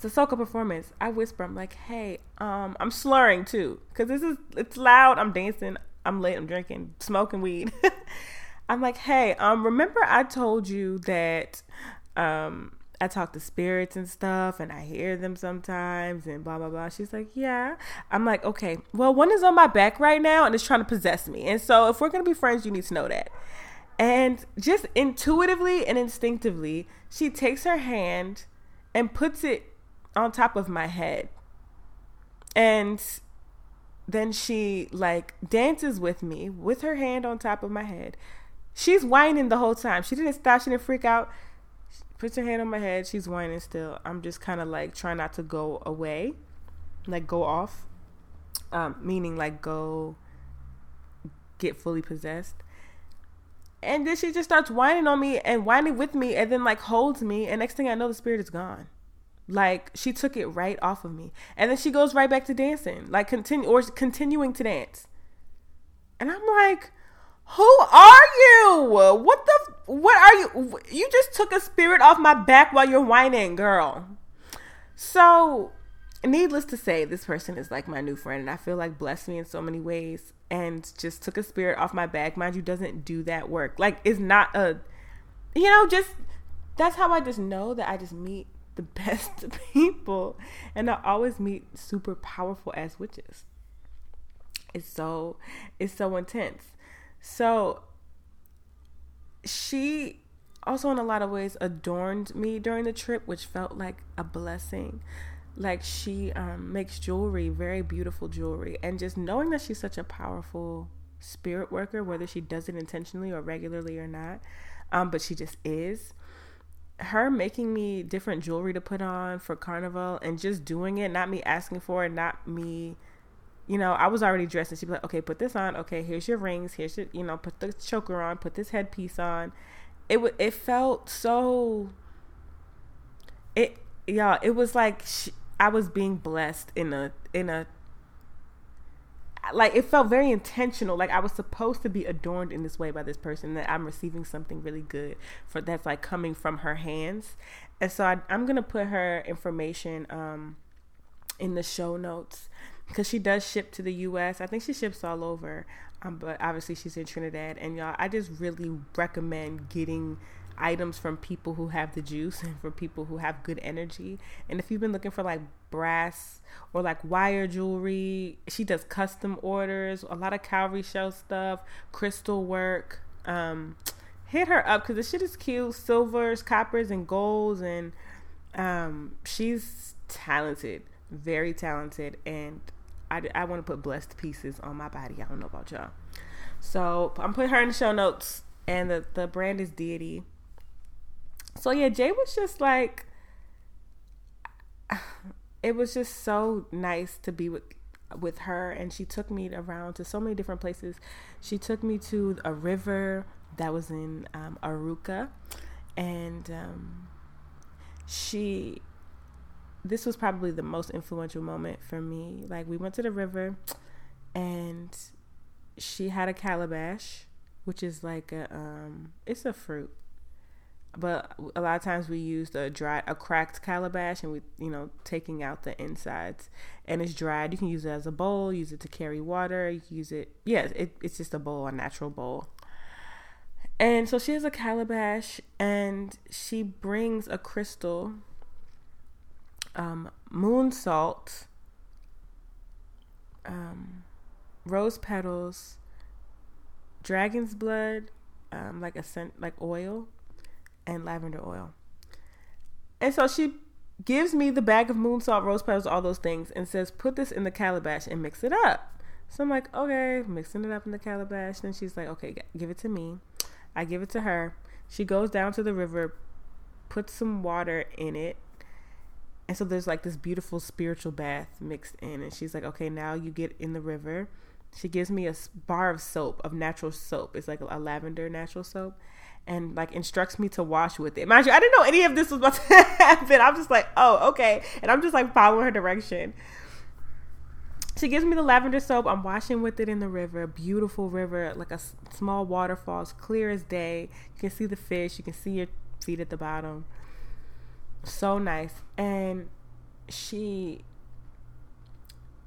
It's a soca performance. I whisper, I'm like, hey, um, I'm slurring too, cause this is it's loud. I'm dancing. I'm late. I'm drinking, smoking weed. I'm like, hey, um, remember I told you that, um, I talk to spirits and stuff, and I hear them sometimes, and blah blah blah. She's like, yeah. I'm like, okay. Well, one is on my back right now, and it's trying to possess me. And so, if we're gonna be friends, you need to know that. And just intuitively and instinctively, she takes her hand and puts it on top of my head. And then she like dances with me with her hand on top of my head. She's wining the whole time. She didn't stop, she didn't freak out. She puts her hand on my head, she's wining still. I'm just kind of like trying not to go away, like go off. Um, meaning like go get fully possessed. And then she just starts wining on me and wining with me and then like holds me. And next thing I know, the spirit is gone. Like she took it right off of me. And then she goes right back to dancing, like continue or continuing to dance. And I'm like, Who are you? What the? What are you? You just took a spirit off my back while you're wining, girl. So, needless to say, this person is like my new friend, and I feel like blessed me in so many ways, and just took a spirit off my back. Mind you, doesn't do that work. Like, it's not a, you know, just that's how I just know that I just meet the best people, and I always meet super powerful ass witches. It's so, it's so intense. So she also in a lot of ways adorned me during the trip, which felt like a blessing. Like she um, makes jewelry, very beautiful jewelry, and just knowing that she's such a powerful spirit worker, whether she does it intentionally or regularly or not, um, but she just is. Her making me different jewelry to put on for carnival and just doing it, not me asking for it, not me you know, I was already dressed and she'd be like, okay, put this on. Okay, here's your rings. Here's your, you know, put the choker on, put this headpiece on. It w- it felt so, it, yeah, it was like she, I was being blessed in a, in a, like it felt very intentional. Like I was supposed to be adorned in this way by this person that I'm receiving something really good for that's like coming from her hands. And so I, I'm going to put her information, um, in the show notes because she does ship to the U.S. I think she ships all over, um, but obviously she's in Trinidad. And y'all, I just really recommend getting items from people who have the juice and for people who have good energy. And if you've been looking for like brass or like wire jewelry, she does custom orders, a lot of cowrie shell stuff, crystal work. Um, hit her up because the shit is cute, silvers, coppers, and golds, and um, she's talented, very talented, and I, I want to put blessed pieces on my body. I don't know about y'all. So I'm putting her in the show notes, and the, the brand is Deity. So yeah, Jay was just like, it was just so nice to be with with her, and she took me around to so many different places. She took me to a river that was in um, Arouca, and um, she this was probably the most influential moment for me. Like we went to the river and she had a calabash, which is like a um it's a fruit. But a lot of times we used a dry a cracked calabash and we you know taking out the insides and it's dried. You can use it as a bowl, use it to carry water, you can use it yeah, it, it's just a bowl, a natural bowl. And so she has a calabash and she brings a crystal um, moon salt, um, rose petals, dragon's blood, um, like a scent, like oil, and lavender oil. And so she gives me the bag of moon salt, rose petals, all those things, and says, "Put this in the calabash and mix it up." So I'm like, "Okay," mixing it up in the calabash. Then she's like, "Okay, give it to me." I give it to her. She goes down to the river, puts some water in it, and so there's like this beautiful spiritual bath mixed in. And she's like, okay, now you get in the river. She gives me a bar of soap, of natural soap. It's like a lavender natural soap. And like instructs me to wash with it. Mind you, I didn't know any of this was about to happen. I'm just like, oh, okay. And I'm just like following her direction. She gives me the lavender soap. I'm washing with it in the river. Beautiful river, like a small waterfall. It's clear as day. You can see the fish. You can see your feet at the bottom so nice. And she,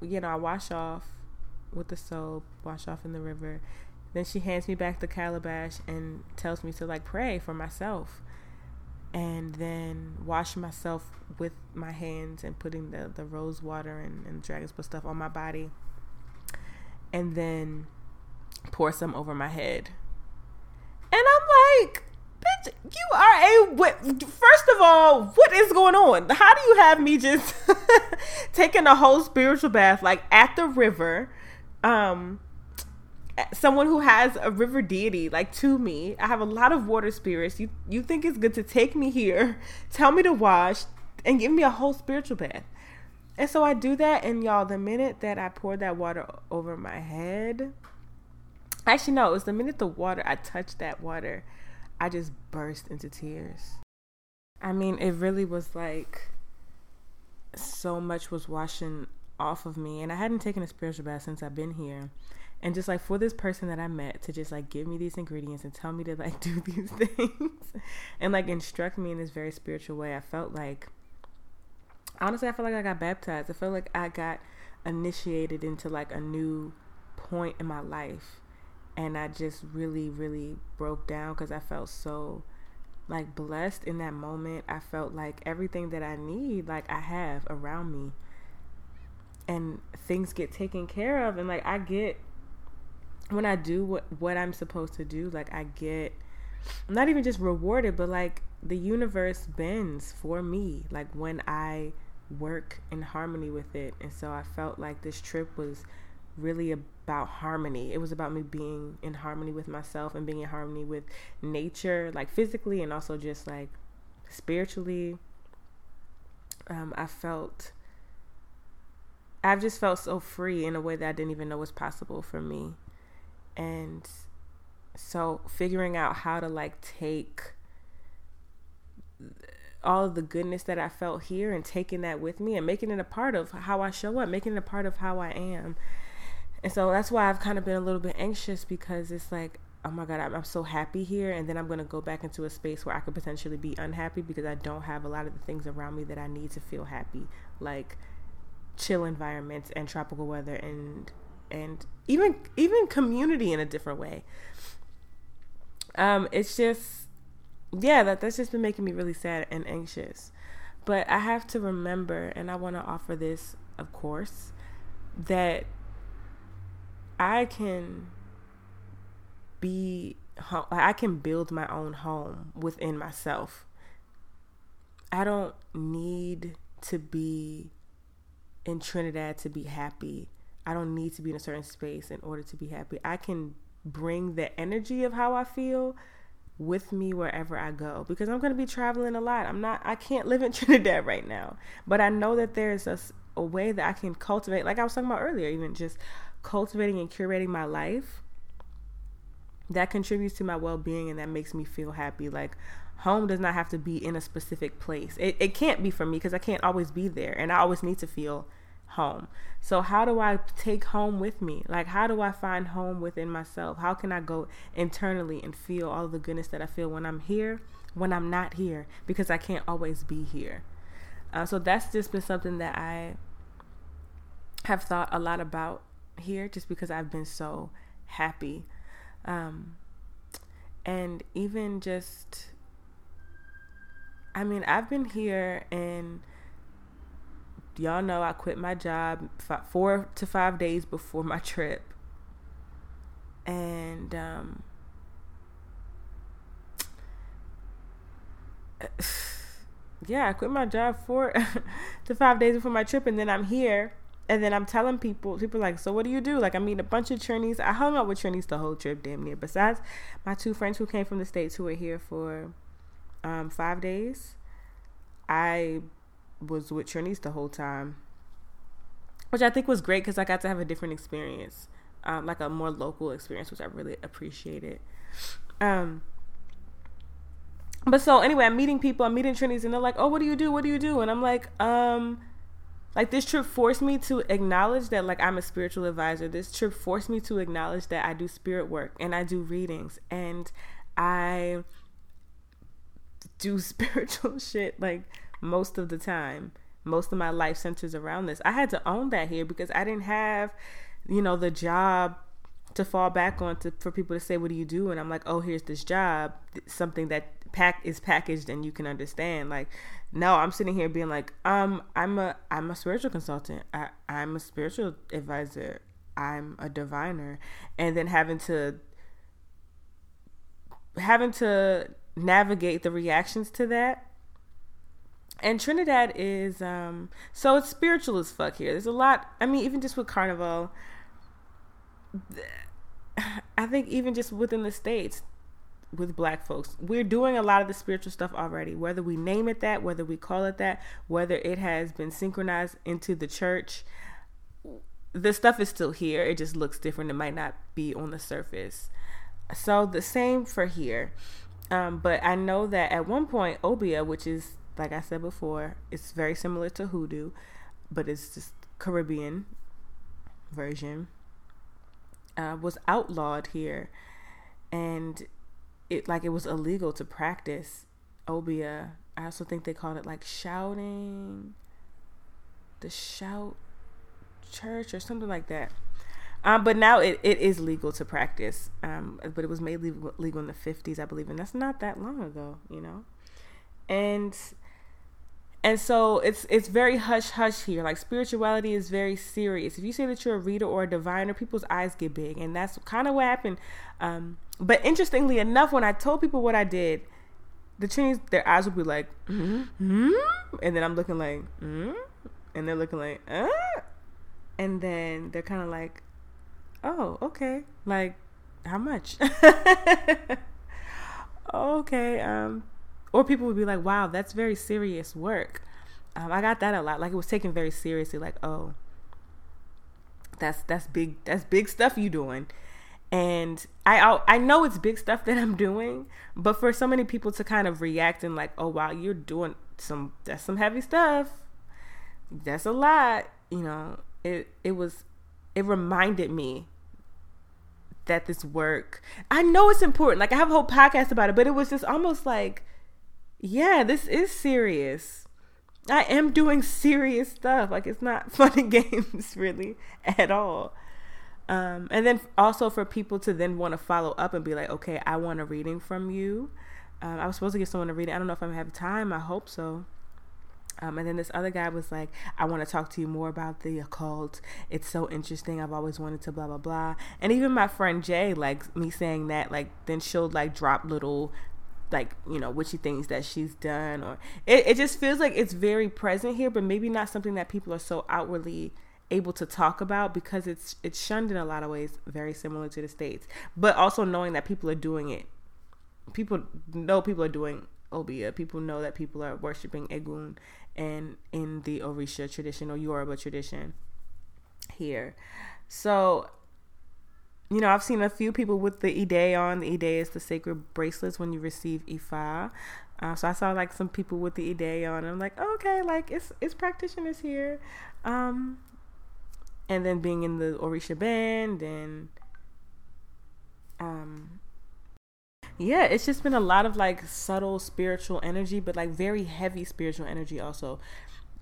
you know, I wash off with the soap, wash off in the river. Then she hands me back the calabash and tells me to like pray for myself. And then wash myself with my hands and putting the, the rose water and, and dragon's blood stuff on my body. And then pour some over my head. And I'm like, bitch, you are a what? First of all, what is going on? How do you have me just taking a whole spiritual bath like at the river? Um, someone who has a river deity like to me. I have a lot of water spirits. You you think it's good to take me here, tell me to wash, and give me a whole spiritual bath. And so I do that, and y'all, the minute that I pour that water over my head, actually no, it was the minute the water I touched that water I just burst into tears. I mean, it really was like so much was washing off of me, and I hadn't taken a spiritual bath since I've been here. And just like for this person that I met to just like give me these ingredients and tell me to like do these things and like instruct me in this very spiritual way, I felt like honestly, I felt like I got baptized. I felt like I got initiated into like a new point in my life. And I just really, really broke down because I felt so like blessed in that moment. I felt like everything that I need, like I have around me. And things get taken care of. And like I get, when I do what, what I'm supposed to do, like I get, I'm not even just rewarded, but like the universe bends for me. Like when I work in harmony with it. And so I felt like this trip was really about harmony. It was about me being in harmony with myself and being in harmony with nature, like physically and also just like spiritually. Um, I felt, I've just felt so free in a way that I didn't even know was possible for me. And so figuring out how to like take all of the goodness that I felt here and taking that with me and making it a part of how I show up, making it a part of how I am. And so that's why I've kind of been a little bit anxious because it's like, oh my God, I'm, I'm so happy here. And then I'm going to go back into a space where I could potentially be unhappy because I don't have a lot of the things around me that I need to feel happy, like chill environments and tropical weather and and even even community in a different way. Um, it's just yeah, that that's just been making me really sad and anxious. But I have to remember, and I want to offer this, of course, that I can be, I can build my own home within myself. I don't need to be in Trinidad to be happy. I don't need to be in a certain space in order to be happy. I can bring the energy of how I feel with me wherever I go because I'm going to be traveling a lot. I'm not, I can't live in Trinidad right now, but I know that there's a, a way that I can cultivate, like I was talking about earlier, even just cultivating and curating my life that contributes to my well being and that makes me feel happy. Like, home does not have to be in a specific place. It, it can't be for me because I can't always be there and I always need to feel home. So how do I take home with me? Like how do I find home within myself? How can I go internally and feel all the goodness that I feel when I'm here, when I'm not here because I can't always be here. Uh, so that's just been something that I have thought a lot about here just because I've been so happy. Um, and even just I mean, I've been here and y'all know I quit my job four to five days before my trip. And, um, yeah, I quit my job four to five days before my trip. And then I'm here. And then I'm telling people, people like, so what do you do? Like, I meet a bunch of Trinis. I hung out with Trinis the whole trip, damn near. Besides my two friends who came from the States who were here for um, five days, I was with Trinis the whole time, which I think was great because I got to have a different experience, um, like a more local experience, which I really appreciated. Um, but so anyway, I'm meeting people, I'm meeting Trinis, and they're like, "Oh, what do you do? What do you do?" And I'm like, um, like this trip forced me to acknowledge that like I'm a spiritual advisor. This trip forced me to acknowledge that I do spirit work and I do readings and I do spiritual shit like most of the time. Most of my life centers around this. I had to own that here because I didn't have, you know, the job to fall back on to, for people to say, "What do you do?" And I'm like, "Oh, here's this job, something that pack is packaged and you can understand." Like, no, I'm sitting here being like, "Um, I'm a I'm a spiritual consultant. I, I'm a spiritual advisor. I'm a diviner," and then having to having to navigate the reactions to that and Trinidad is um so it's spiritual as fuck here. There's a lot. I mean, even just with Carnival, I think even just within the states, with black folks, we're doing a lot of the spiritual stuff already. Whether we name it that, whether we call it that, whether it has been synchronized into the church, the stuff is still here. It just looks different. It might not be on the surface. So the same for here. Um, but I know that at one point, Obeah, which is like I said before, it's very similar to hoodoo, but it's just Caribbean version. uh, was outlawed here, and it like it was illegal to practice obeah. I also think they called it like shouting, the shout church or something like that. Um, but now it, it is legal to practice. Um, but it was made legal, legal in the 50s, I believe, and that's not that long ago, you know. And and so it's it's very hush hush here. Like spirituality is very serious. If you say that you're a reader or a diviner, people's eyes get big, and that's kind of what happened. Um, but interestingly enough, when I told people what I did, the Chinese their eyes would be like, mm-hmm. and then I'm looking like, mm-hmm. and they're looking like, uh? and then they're kind of like, oh, okay, like how much? okay, um, or people would be like, wow, that's very serious work. Um, I got that a lot. Like it was taken very seriously. Like, oh, that's that's big. That's big stuff you doing. And I I know it's big stuff that I'm doing, but for so many people to kind of react and like, oh wow, you're doing some that's some heavy stuff. That's a lot. You know, it it was it reminded me that this work I know it's important. Like I have a whole podcast about it, but it was just almost like yeah, this is serious. I am doing serious stuff. Like it's not fun and games really at all. Um, and then also for people to then want to follow up and be like, okay, I want a reading from you. Um, I was supposed to get someone a reading. I don't know if I'm have time. I hope so. Um, and then this other guy was like, I want to talk to you more about the occult. It's so interesting. I've always wanted to blah, blah, blah. And even my friend Jay, like me saying that, like, then she'll like drop little like you know what she thinks that she's done or it, it just feels like it's very present here but maybe not something that people are so outwardly able to talk about because it's it's shunned in a lot of ways very similar to the states but also knowing that people are doing it. People know people are doing obeah. People know that people are worshiping egun and in the orisha tradition or yoruba tradition here. So you know, I've seen a few people with the Ide on. The Ide is the sacred bracelets when you receive Ifa. Uh, so I saw like some people with the Ide on. I'm like, okay, like it's it's practitioners here. Um, and then being in the Orisha band and um yeah, it's just been a lot of like subtle spiritual energy, but like very heavy spiritual energy also.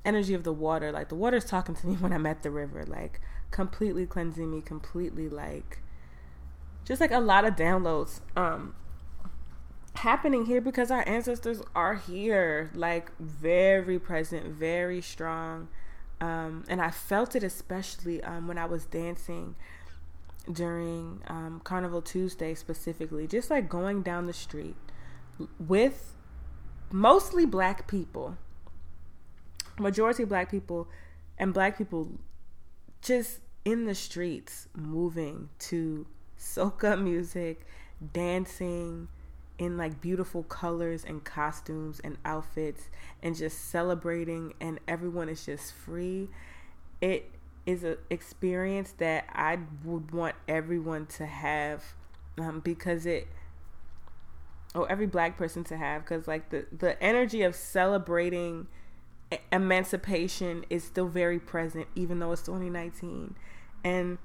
Energy of the water. Like the water's talking to me when I'm at the river, like completely cleansing me, completely like just like a lot of downloads um happening here because our ancestors are here like very present very strong um and i felt it especially um when i was dancing during um carnival tuesday specifically just like going down the street with mostly black people majority black people and black people just in the streets moving to soca music, dancing in like beautiful colors and costumes and outfits and just celebrating and everyone is just free. It is an experience that I would want everyone to have um, because it or every black person to have because like the the energy of celebrating emancipation is still very present even though it's 2019 and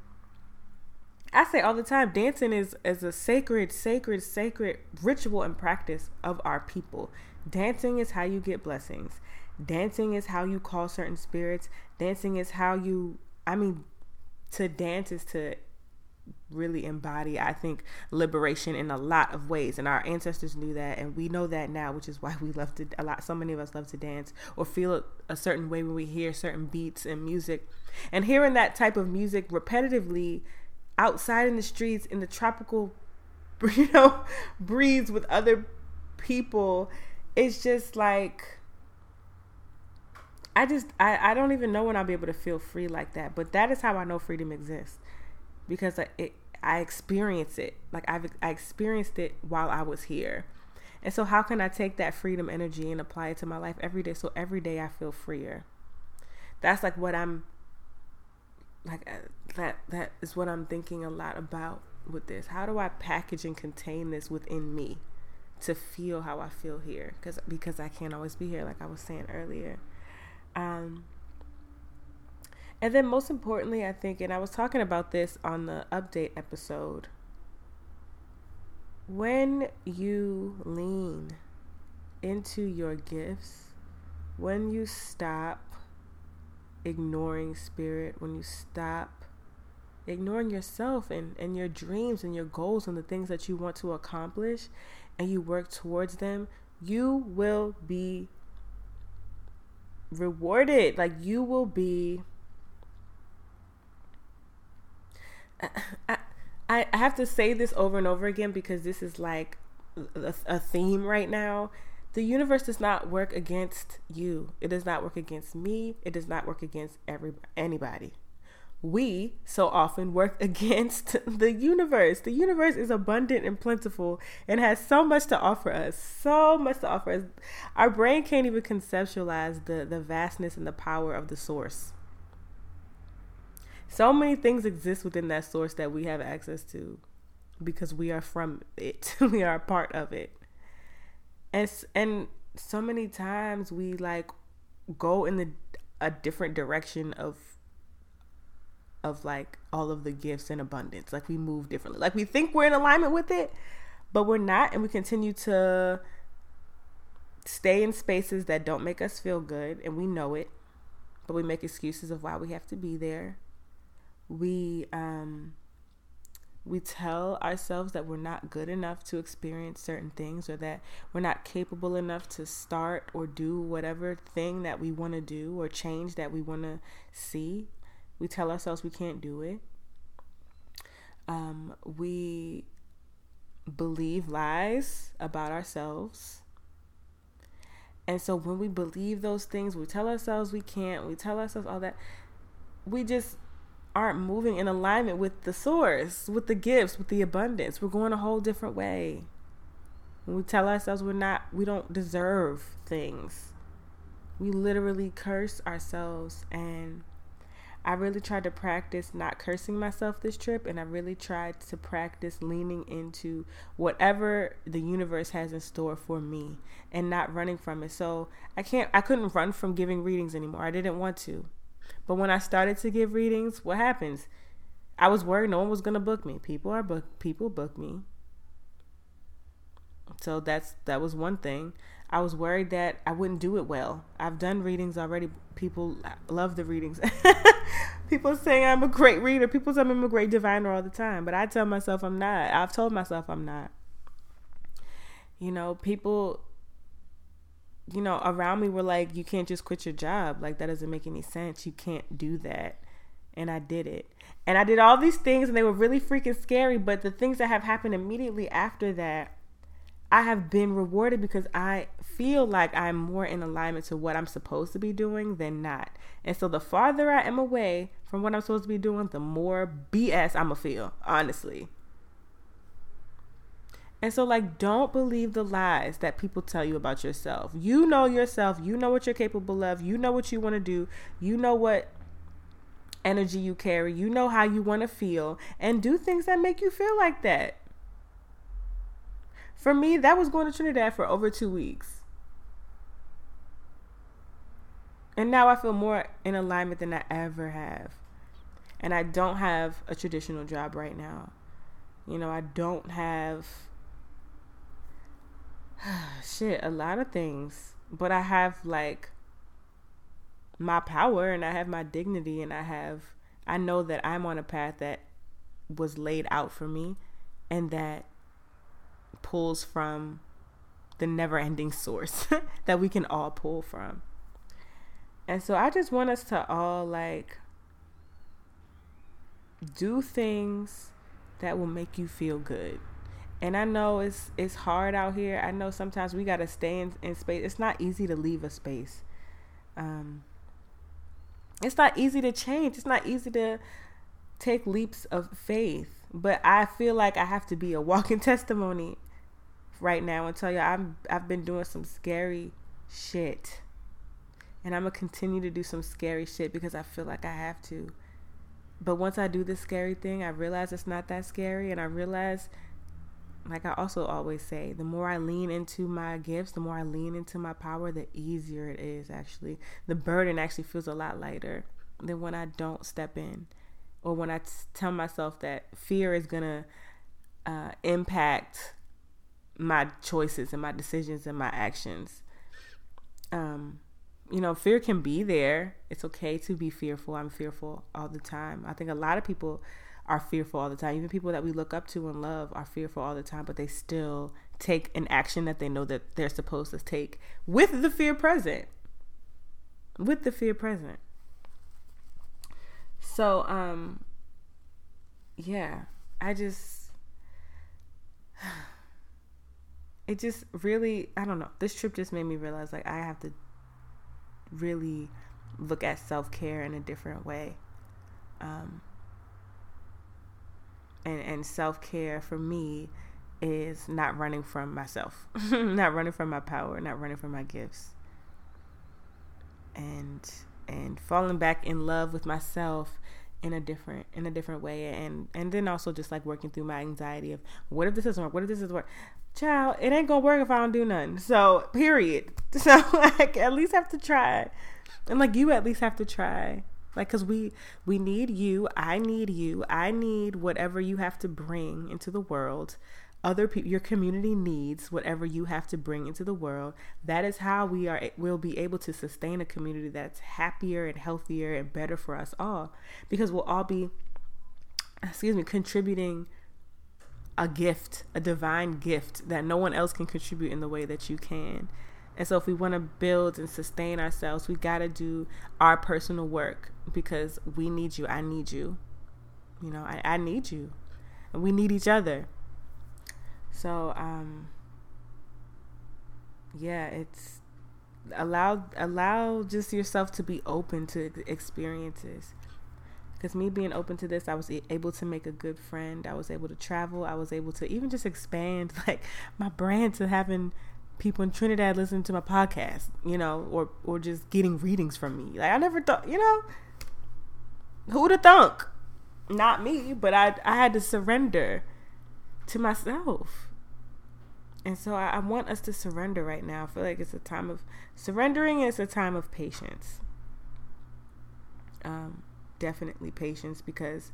I say all the time, dancing is, is a sacred, sacred, sacred ritual and practice of our people. Dancing is how you get blessings. Dancing is how you call certain spirits. Dancing is how you, I mean, to dance is to really embody, I think, liberation in a lot of ways. And our ancestors knew that, and we know that now, which is why we love to, a lot, so many of us love to dance or feel a, certain way when we hear certain beats and music. And hearing that type of music repetitively outside in the streets in the tropical you know breeze with other people it's just like i just I, I don't even know when i'll be able to feel free like that but that is how i know freedom exists. Because I, it, I experience it. Like I've I experienced it while I was here. And so how can I take that freedom energy and apply it to my life every day so every day I feel freer? That's like what I'm like uh, that that is what I'm thinking a lot about with this. How do I package and contain this within me to feel how I feel here? Because because I can't always be here, like I was saying earlier. Um, And then, most importantly, I think, and I was talking about this on the update episode, when you lean into your gifts, when you stop ignoring spirit, when you stop ignoring yourself and, and your dreams and your goals and the things that you want to accomplish and you work towards them, you will be rewarded. Like you will be. I, I, I have to say this over and over again because this is like a, a theme right now. The universe does not work against you. It does not work against me. It does not work against every anybody we so often work against the universe. The universe is abundant and plentiful and has so much to offer us. So much to offer us. Our brain can't even conceptualize the, the vastness and the power of the source. So many things exist within that source that we have access to because we are from it. we are a part of it. And and so many times we like go in the a different direction of of like all of the gifts in abundance. Like we move differently. Like we think we're in alignment with it, but we're not. And we continue to stay in spaces that don't make us feel good. And we know it, but we make excuses of why we have to be there. We, um, we tell ourselves that we're not good enough to experience certain things or that we're not capable enough to start or do whatever thing that we want to do or change that we want to see we tell ourselves we can't do it. Um, we believe lies about ourselves. And so when we believe those things, we tell ourselves we can't, we tell ourselves all that, we just aren't moving in alignment with the source, with the gifts, with the abundance. We're going a whole different way. When we tell ourselves we're not, we don't deserve things, we literally curse ourselves and I really tried to practice not cursing myself this trip, and I really tried to practice leaning into whatever the universe has in store for me and not running from it. So I can't, I couldn't run from giving readings anymore. I didn't want to. But when I started to give readings, what happens? I was worried no one was gonna book me. People are book people book me. So that's that was one thing. I was worried that I wouldn't do it well. I've done readings already. People love the readings. People saying I'm a great reader. People say I'm a great diviner all the time, but I tell myself I'm not. I've told myself I'm not. You know, people you know, around me were like, you can't just quit your job. Like, that doesn't make any sense. You can't do that. And I did it. And I did all these things, and they were really freaking scary. But the things that have happened immediately after that I have been rewarded because I feel like I'm more in alignment to what I'm supposed to be doing than not. And so the farther I am away from what I'm supposed to be doing, the more BS I'm going to feel, honestly. And so, like, don't believe the lies that people tell you about yourself. You know yourself. You know what you're capable of. You know what you want to do. You know what energy you carry. You know how you want to feel. And do things that make you feel like that. For me, that was going to Trinidad for over two weeks. And now I feel more in alignment than I ever have. And I don't have a traditional job right now. You know, I don't have shit, a lot of things. But I have like my power and I have my dignity and I have I know that I'm on a path that was laid out for me and that pulls from the never ending source that we can all pull from. And so I just want us to all like do things that will make you feel good. And I know it's it's hard out here. I know sometimes we gotta stay in, in space. It's not easy to leave a space. Um, it's not easy to change. It's not easy to take leaps of faith. But I feel like I have to be a walking testimony right now and tell you I'm I've been doing some scary shit. And I'm gonna continue to do some scary shit because I feel like I have to. But once I do this scary thing, I realize it's not that scary and I realize like I also always say, the more I lean into my gifts, the more I lean into my power, the easier it is actually. The burden actually feels a lot lighter. than when I don't step in, or when I t- tell myself that fear is gonna uh, impact my choices and my decisions and my actions. Um, you know, fear can be there. It's okay to be fearful. I'm fearful all the time. I think a lot of people are fearful all the time. Even people that we look up to and love are fearful all the time, but they still take an action that they know that they're supposed to take with the fear present. With the fear present. So, um, yeah, I just, it just really, I don't know. This trip just made me realize like I have to really look at self care in a different way. Um, and and self care for me is not running from myself, not running from my power, not running from my gifts, and and falling back in love with myself in a different in a different way. And and then also just like working through my anxiety of what if this doesn't work? What if this doesn't work? Child it ain't gonna work if i don't do nothing. So period. So like at least have to try. And like you at least have to try like because we we need you i need you i need whatever you have to bring into the world. Other people your community needs whatever you have to bring into the world. That is how we are will be able to sustain a community that's happier and healthier and better for us all. Because we'll all be excuse me contributing a gift a divine gift that no one else can contribute in the way that you can and so if we want to build and sustain ourselves we got to do our personal work because we need you i need you you know i, I need you and we need each other so um yeah, it's allow allow just yourself to be open to experiences. Because me being open to this, I was able to make a good friend. I was able to travel. I was able to even just expand like my brand to having people in Trinidad listening to my podcast, you know, or or just getting readings from me. Like I never thought, you know, who'd have thunk? Not me, but I I had to surrender to myself and so I, I, want us to surrender right now. I feel like it's a time of surrendering. It's a time of patience. Um, definitely patience because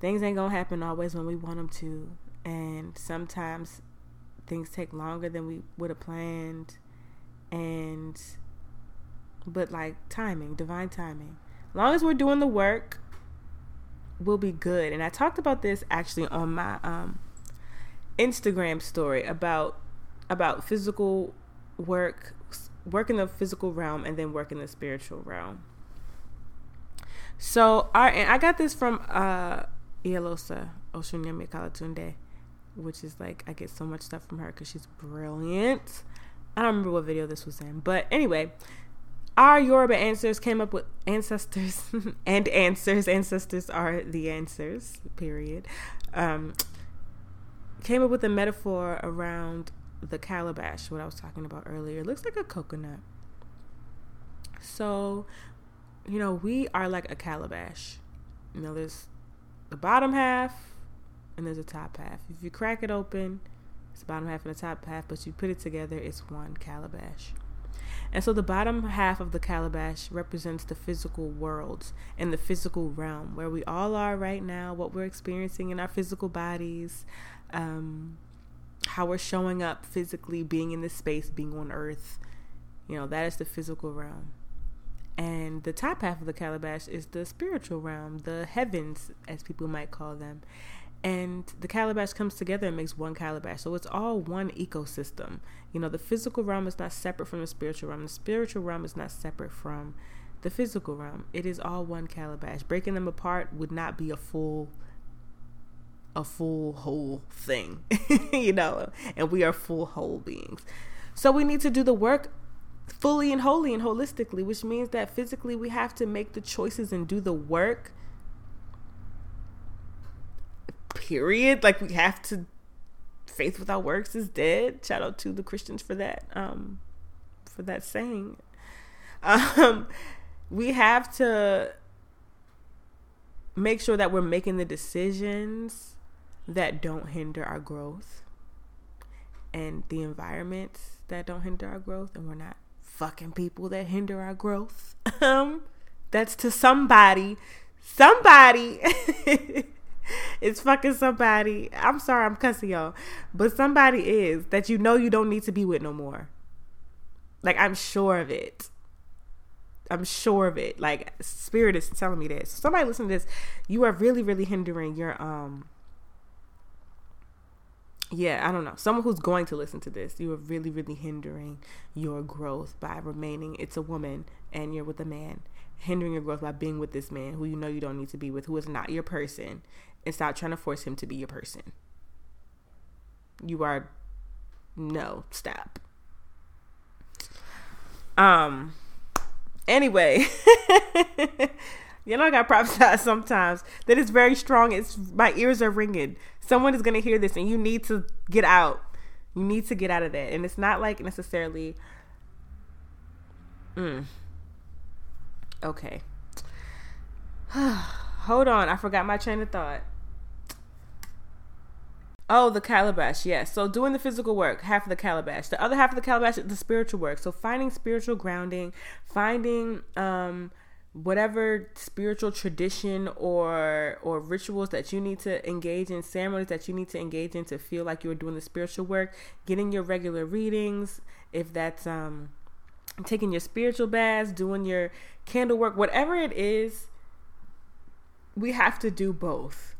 things ain't gonna happen always when we want them to, and sometimes things take longer than we would have planned, and but like timing, divine timing. Long as we're doing the work, we'll be good. And I talked about this actually on my um Instagram story about about physical work, work in the physical realm, and then work in the spiritual realm. So, our, and I got this from uh, Iyalosa Oshunyemi Kalatunde, which is like I get so much stuff from her because she's brilliant. I don't remember what video this was in, but anyway, our Yoruba ancestors came up with ancestors and answers. Ancestors are the answers. Period. Um, came up with a metaphor around the calabash, what I was talking about earlier. It looks like a coconut. So, you know, we are like a calabash. You know, there's the bottom half and there's a top half. If you crack it open, it's the bottom half and the top half, but you put it together, it's one calabash. And so the bottom half of the calabash represents the physical world and the physical realm where we all are right now, what we're experiencing in our physical bodies, um, how we're showing up physically, being in this space, being on earth. You know, that is the physical realm. And the top half of the calabash is the spiritual realm, the heavens, as people might call them. And the calabash comes together and makes one calabash. So it's all one ecosystem. You know, the physical realm is not separate from the spiritual realm. The spiritual realm is not separate from the physical realm. It is all one calabash. Breaking them apart would not be a full a full whole thing, you know, and we are full whole beings. So we need to do the work fully and wholly and holistically, which means that physically we have to make the choices and do the work. Period. Like we have to faith without works is dead. Shout out to the Christians for that. Um for that saying. Um we have to make sure that we're making the decisions that don't hinder our growth and the environments that don't hinder our growth and we're not fucking people that hinder our growth um That's to somebody. Somebody is fucking somebody. I'm sorry, I'm cussing y'all. But somebody is that you know you don't need to be with no more. Like, I'm sure of it. I'm sure of it. Like, spirit is telling me this. So somebody listen to this. You are really, really hindering your, um, yeah, I don't know. Someone who's going to listen to this, you are really, really hindering your growth by remaining. It's a woman and you're with a man. Hindering your growth by being with this man who you know you don't need to be with, who is not your person, and stop trying to force him to be your person. You are, no, stop. Um, anyway. You know, I got prophesied sometimes that it's very strong. It's my ears are ringing. Someone is gonna hear this, and you need to get out. You need to get out of that, and it's not like necessarily. Mm. Okay. Hold on, I forgot my train of thought. Oh, the calabash, yes. So doing the physical work, half of the calabash. The other half of the calabash is the spiritual work. So finding spiritual grounding, finding um whatever spiritual tradition or or rituals that you need to engage in ceremonies that you need to engage in to feel like you're doing the spiritual work getting your regular readings if that's um taking your spiritual baths doing your candle work whatever it is we have to do both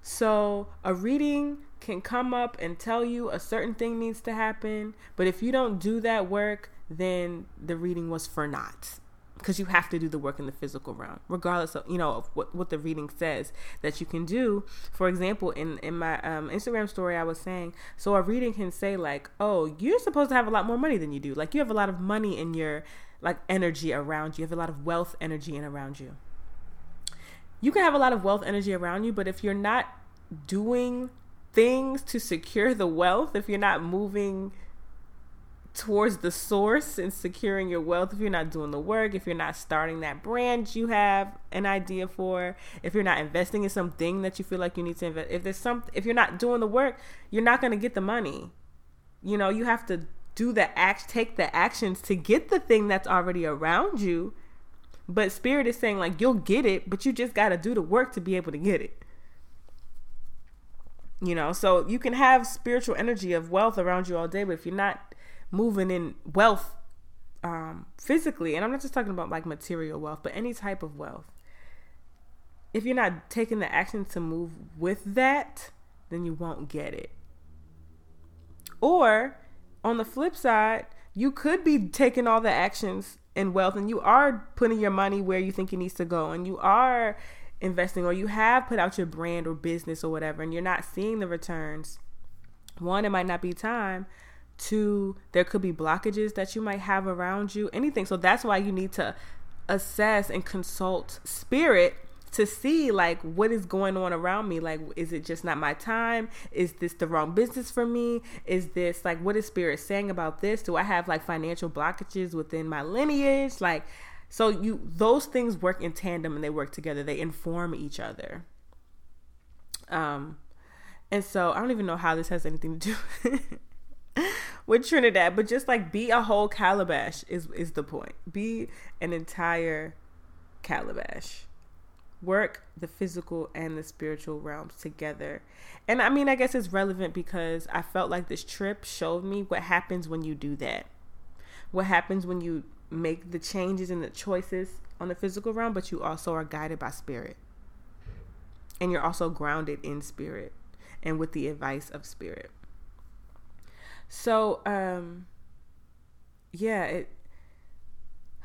so a reading can come up and tell you a certain thing needs to happen but if you don't do that work then the reading was for naught. Because you have to do the work in the physical realm regardless of you know of what, what the reading says that you can do. For example in in my um, instagram story i was saying so a reading can say like oh you're supposed to have a lot more money than you do. Like you have a lot of money in your like energy around you. You have a lot of wealth energy in around you. You can have a lot of wealth energy around you but if you're not doing things to secure the wealth. If you're not moving towards the source and securing your wealth if you're not doing the work if you're not starting that brand you have an idea for if you're not investing in something that you feel like you need to invest if there's some if you're not doing the work you're not going to get the money. You know you have to do the act take the actions to get the thing that's already around you. But spirit is saying like you'll get it but you just got to do the work to be able to get it you know so you can have spiritual energy of wealth around you all day but if you're not moving in wealth um, physically, and I'm not just talking about like material wealth, but any type of wealth. If you're not taking the action to move with that, then you won't get it. Or on the flip side, you could be taking all the actions in wealth and you are putting your money where you think it needs to go and you are investing or you have put out your brand or business or whatever and you're not seeing the returns. One, it might not be time, Two, there could be blockages that you might have around you, anything. So that's why you need to assess and consult spirit to see like what is going on around me. Like is it just not my time? Is this the wrong business for me? Is this like what is spirit saying about this? Do i have like financial blockages within my lineage? Like so you those things work in tandem and they work together they inform each other um and so i don't even know how this has anything to do with Trinidad, but just like be a whole calabash is is the point. Be an entire calabash. Work the physical and the spiritual realms together. And I mean, I guess it's relevant because I felt like this trip showed me what happens when you do that. What happens when you make the changes and the choices on the physical realm, but you also are guided by spirit. And you're also grounded in spirit and with the advice of spirit. So, um, yeah, it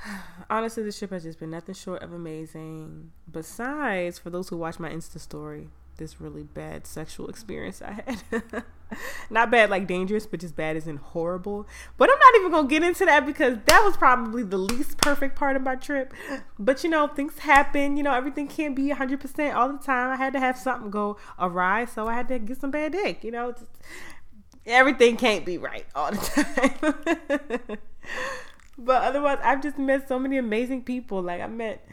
honestly, this trip has just been nothing short of amazing. Besides, for those who watch my Insta story, this really bad sexual experience I had. not bad like dangerous, but just bad isn't horrible. But I'm not even gonna get into that because that was probably the least perfect part of my trip. But you know, things happen. You know, everything can't be 100% all the time. I had to have something go awry, so I had to get some bad dick. You know, everything can't be right all the time. but otherwise, I've just met so many amazing people. Like I met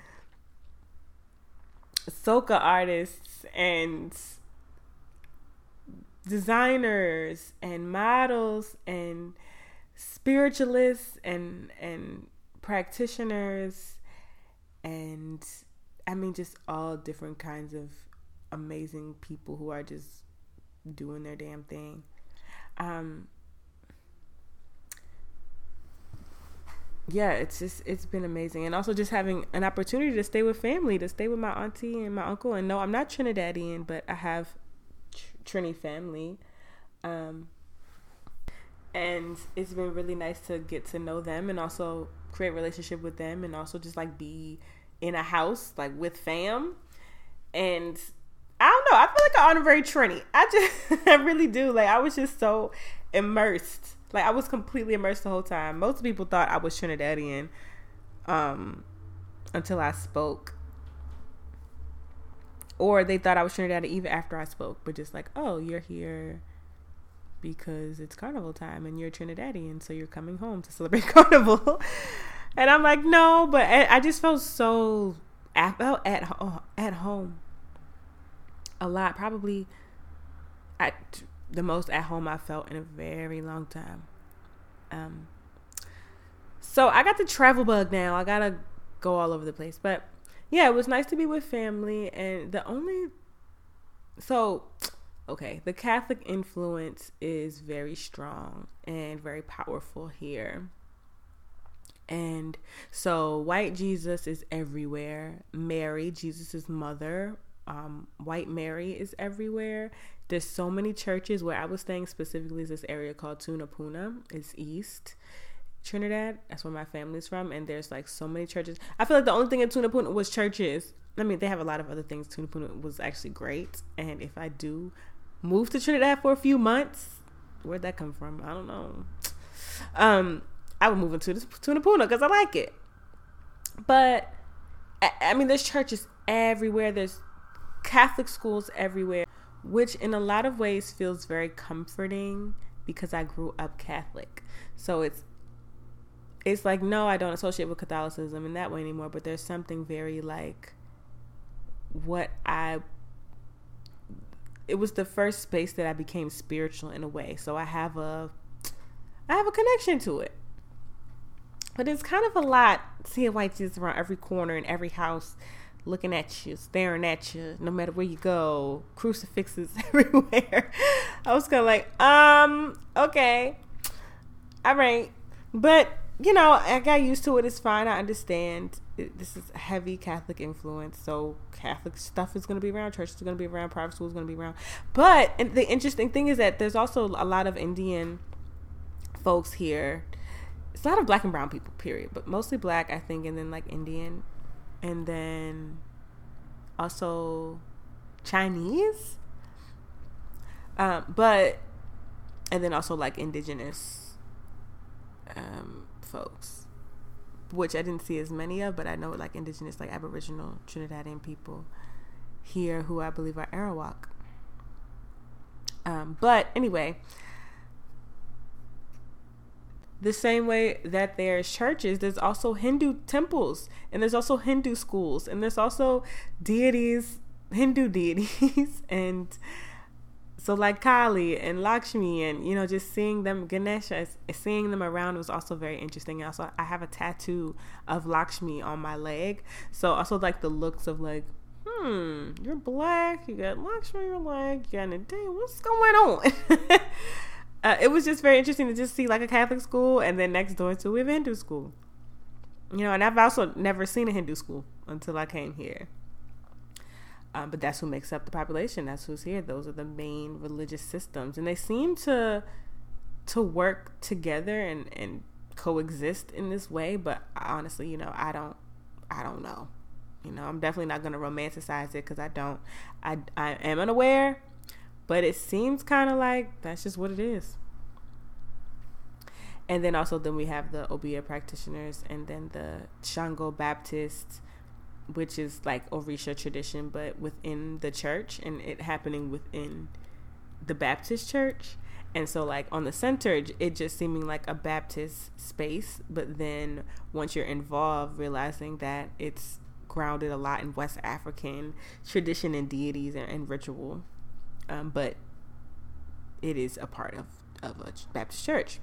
soca artists and designers and models and spiritualists and and practitioners and I mean, just all different kinds of amazing people who are just doing their damn thing. Um, yeah, it's just it's been amazing, and also just having an opportunity to stay with family, to stay with my auntie and my uncle. And no, I'm not Trinidadian, but I have Trini family, um, and it's been really nice to get to know them and also create relationship with them, and also just like be in a house like with fam, and I don't know. I feel like I'm very Trini. I just I really do. Like I was just so immersed. Like I was completely immersed the whole time. Most people thought I was Trinidadian um until I spoke. Or they thought I was Trinidadian even after I spoke, but just like, "Oh, you're here because it's carnival time and you're Trinidadian, so you're coming home to celebrate carnival." and I'm like, "No, but I just felt so felt at at home a lot. Probably at the most at home I felt in a very long time. Um, so I got the travel bug now. I gotta go all over the place, but yeah, it was nice to be with family. And the only so okay, the Catholic influence is very strong and very powerful here. And so white Jesus is everywhere. Mary, Jesus's mother, um, white Mary is everywhere. There's so many churches where I was staying specifically is this area called Tunapuna. It's east Trinidad. That's where my family's from. And there's like so many churches. I feel like the only thing in Tunapuna was churches. I mean, they have a lot of other things. Tunapuna was actually great. And if I do move to Trinidad for a few months, where'd that come from? I don't know. Um, I would move into this Tunapuna because I like it. But I, I mean, there's churches everywhere. There's Catholic schools everywhere, which in a lot of ways feels very comforting because I grew up Catholic. So it's it's like no, I don't associate with Catholicism in that way anymore, but there's something very like what I it was the first space that I became spiritual in a way. So I have a I have a connection to it. But it's kind of a lot seeing white Jesus around every corner in every house looking at you, staring at you, no matter where you go, crucifixes everywhere. I was kind of like, um, okay, all right, but you know, I got used to it. It's fine. I understand. this is heavy Catholic influence, so Catholic stuff is going to be around. Church is going to be around. Private school is going to be around. But the interesting thing is that there's also a lot of Indian folks here. It's a lot of black and brown people, period, but mostly black, I think, and then like Indian and then also Chinese. Um, but and then also like indigenous um, folks, which I didn't see as many of, but I know like indigenous, like Aboriginal Trinidadian people here who I believe are Arawak. Um, but anyway, the same way that there's churches, there's also Hindu temples, and there's also Hindu schools, and there's also deities, Hindu deities, and so like Kali and Lakshmi, and you know, just seeing them, Ganesha, seeing them around was also very interesting. Also, I have a tattoo of Lakshmi on my leg, so also like the looks of like, hmm, you're black, you got Lakshmi on your leg, you got a day, what's going on? uh, it was just very interesting to just see like a Catholic school and then next door to a Hindu school. You know, and I've also never seen a Hindu school until I came here. Um, but that's who makes up the population. That's who's here. Those are the main religious systems, and they seem to to work together and and coexist in this way. But honestly, you know, I don't, I don't know. You know, I'm definitely not going to romanticize it because I don't. I I am unaware but it seems kind of like that's just what it is. And then also then we have the Obeah practitioners and then the Shango Baptists, which is like Orisha tradition, but within the church and it happening within the Baptist church. And so, like on the center, it just seeming like a Baptist space. But then once you're involved, realizing that it's grounded a lot in West African tradition and deities and, and ritual um, but it is a part of, of a Baptist church.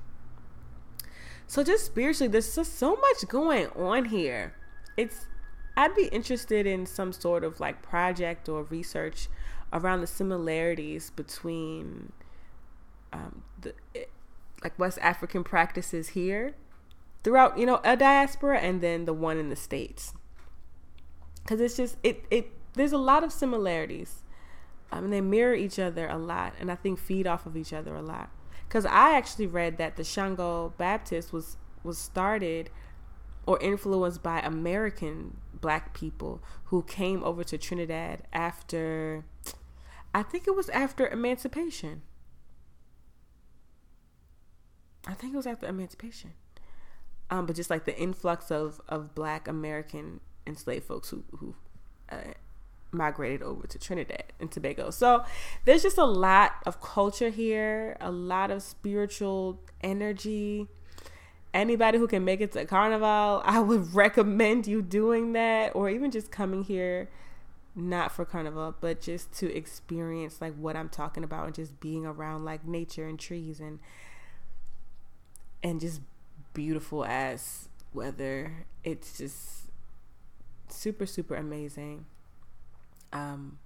So just spiritually, there's just so much going on here. It's I'd be interested in some sort of like project or research around the similarities between um, the like West African practices here throughout you know a diaspora and then the one in the states because it's just it it there's a lot of similarities I mean, they mirror each other a lot, and I think feed off of each other a lot. Because I actually read that the Shango Baptist was was started or influenced by American black people who came over to Trinidad after, I think it was after emancipation. I think it was after emancipation. Um, but just like the influx of of black American enslaved folks who who uh, migrated over to Trinidad and Tobago. So there's just a lot of culture here, a lot of spiritual energy. Anybody who can make it to Carnival, I would recommend you doing that or even just coming here not for carnival but just to experience like what i'm talking about and just being around like nature and trees and and just beautiful as weather. It's just super super amazing. Um,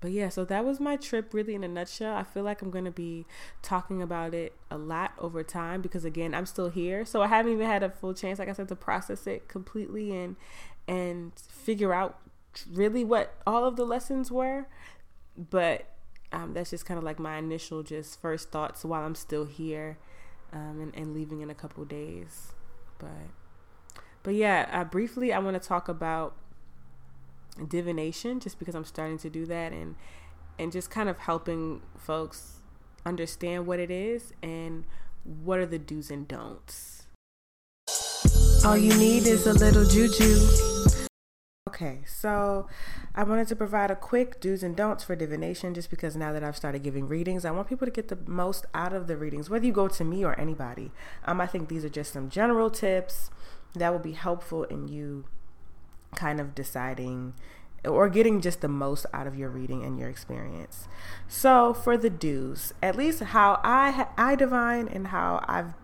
but yeah, so that was my trip really in a nutshell. I feel like I'm going to be talking about it a lot over time because again, I'm still here. So I haven't even had a full chance like I said to process it completely and and figure out really what all of the lessons were. But um, that's just kind of like my initial just first thoughts while I'm still here um, and, and leaving in a couple days. But but yeah, uh, briefly I want to talk about divination just because I'm starting to do that and and just kind of helping folks understand what it is and what are the do's and don'ts. All you need is a little juju. Okay, so I wanted to provide a quick do's and don'ts for divination just because now that I've started giving readings, I want people to get the most out of the readings, whether you go to me or anybody. Um, I think these are just some general tips that will be helpful in you kind of deciding or getting just the most out of your reading and your experience. So for the do's, at least how I I divine and how I've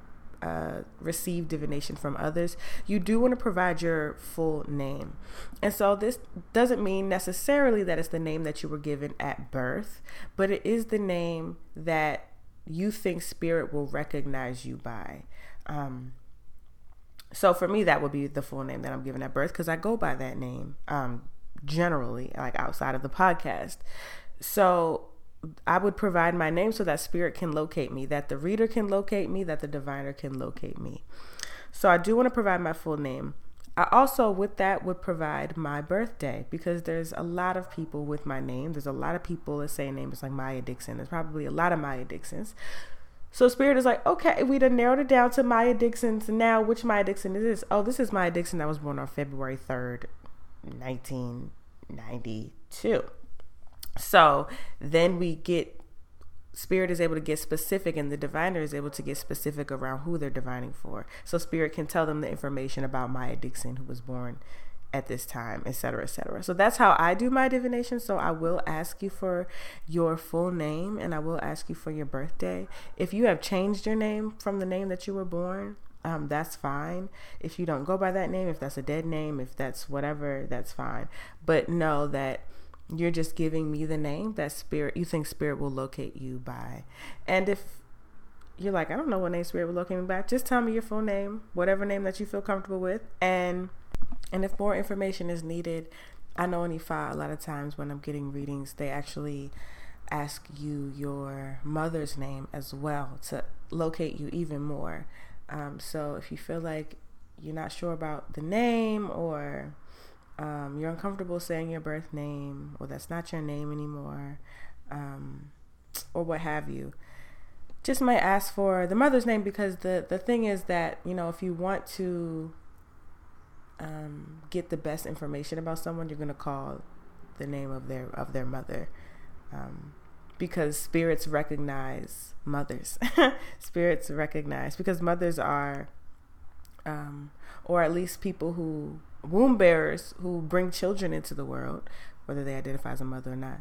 uh, received divination from others, you do want to provide your full name. And so this doesn't mean necessarily that it's the name that you were given at birth, but it is the name that you think spirit will recognize you by. Um, so for me, that would be the full name that I'm given at birth because I go by that name um, generally, like outside of the podcast. So I would provide my name so that spirit can locate me, that the reader can locate me, that the diviner can locate me. So I do want to provide my full name. I also, with that, would provide my birthday because there's a lot of people with my name. There's a lot of people that say names like Maya Dixon. There's probably a lot of Maya Dixons. So Spirit is like, okay, we done narrowed it down to Maya Dixon's. Now, which Maya Dixon is this? Oh, this is Maya Dixon that was born on February 3rd, 1992. So then we get, Spirit is able to get specific, and the diviner is able to get specific around who they're divining for. So Spirit can tell them the information about Maya Dixon, who was born at this time, etc., etc. So that's how I do my divination. So I will ask you for your full name and I will ask you for your birthday. If you have changed your name from the name that you were born, um, that's fine. If you don't go by that name, if that's a dead name, if that's whatever, that's fine. But know that you're just giving me the name that spirit you think spirit will locate you by. And if you're like, I don't know what name spirit will locate me by, just tell me your full name, whatever name that you feel comfortable with, and and if more information is needed, I know in Ifa a lot of times when I'm getting readings, they actually ask you your mother's name as well to locate you even more. Um, so if you feel like you're not sure about the name or um, you're uncomfortable saying your birth name or that's not your name anymore um, or what have you, just might ask for the mother's name because the, the thing is that, you know, if you want to um, get the best information about someone, you're going to call the name of their of their mother, um, because spirits recognize mothers. spirits recognize because mothers are, um, or at least people who womb bearers who bring children into the world, whether they identify as a mother or not,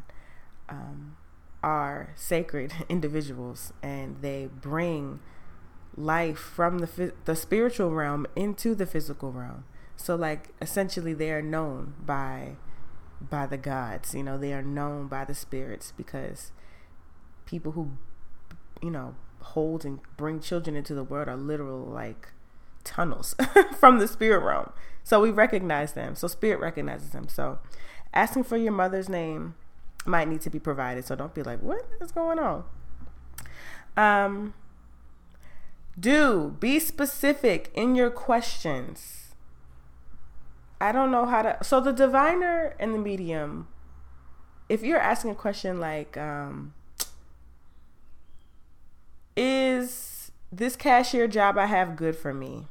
um, are sacred individuals, and they bring life from the the spiritual realm into the physical realm. So like essentially they are known by by the gods, you know, they are known by the spirits because people who you know hold and bring children into the world are literal like tunnels from the spirit realm. So we recognize them. So spirit recognizes them. So asking for your mother's name might need to be provided. So don't be like, what is going on? Um, do be specific in your questions. I don't know how to. So the diviner and the medium, if you're asking a question like, um, is this cashier job I have good for me?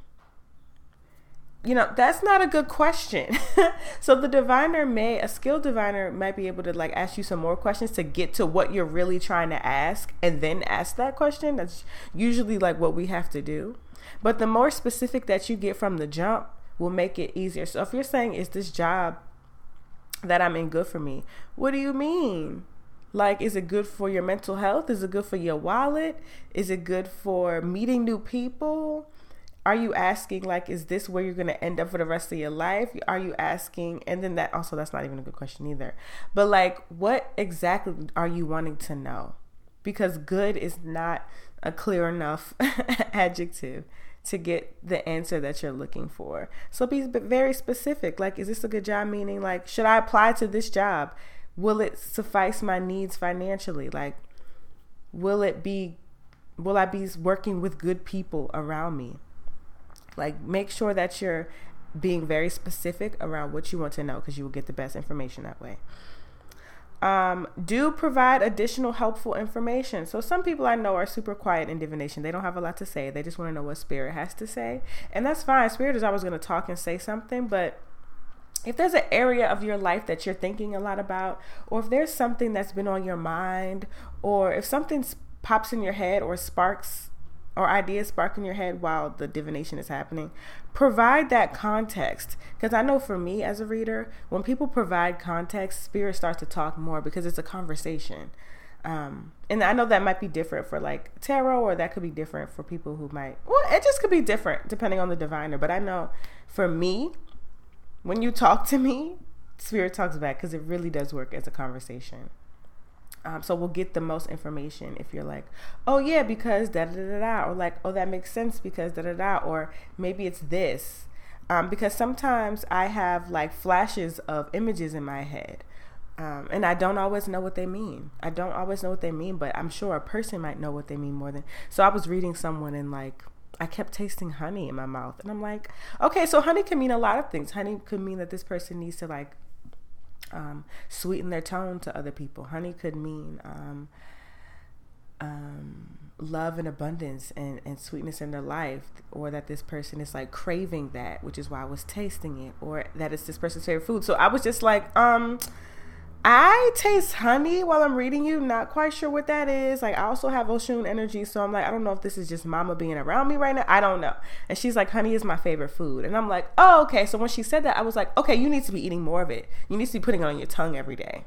you know that's not a good question so the diviner may a skilled diviner might be able to like ask you some more questions to get to what you're really trying to ask and then ask that question that's usually like what we have to do but the more specific that you get from the jump will make it easier. So if you're saying is this job that i'm in good for me? What do you mean? Like is it good for your mental health? Is it good for your wallet? Is it good for meeting new people? Are you asking like is this where you're going to end up for the rest of your life? Are you asking and then that also that's not even a good question either. But like what exactly are you wanting to know? Because good is not a clear enough adjective to get the answer that you're looking for. So be very specific. Like is this a good job? Meaning like should i apply to this job? Will it suffice my needs financially? Like will it be will i be working with good people around me? Like make sure that you're being very specific around what you want to know because you will get the best information that way. Um, do provide additional helpful information. So some people I know are super quiet in divination. They don't have a lot to say. They just want to know what spirit has to say. And that's fine. Spirit is always going to talk and say something, but if there's an area of your life that you're thinking a lot about, or if there's something that's been on your mind, or if something pops in your head or sparks or ideas spark in your head while the divination is happening, provide that context. Because I know for me as a reader, when people provide context, spirit starts to talk more because it's a conversation. Um, and I know that might be different for like tarot, or that could be different for people who might, well, it just could be different depending on the diviner. But I know for me, when you talk to me, spirit talks back because it really does work as a conversation. Um, so we'll get the most information if you're like, oh yeah, because da da da da, or like, oh that makes sense because da da da, or maybe it's this. Um, because sometimes I have like flashes of images in my head. Um, and I don't always know what they mean. I don't always know what they mean, but I'm sure a person might know what they mean more than. So I was reading someone and like I kept tasting honey in my mouth, and I'm like, okay, so honey can mean a lot of things. Honey could mean that this person needs to like um, sweeten their tone to other people. Honey could mean um, um, love and abundance and, and sweetness in their life, or that this person is like craving that, which is why I was tasting it, or that it's this person's favorite food. So I was just like, um, I taste honey while I'm reading you. Not quite sure what that is. Like I also have Oshun energy, so I'm like, I don't know if this is just Mama being around me right now. I don't know. And she's like, honey is my favorite food, and I'm like, oh okay. So when she said that, I was like, okay, you need to be eating more of it. You need to be putting it on your tongue every day.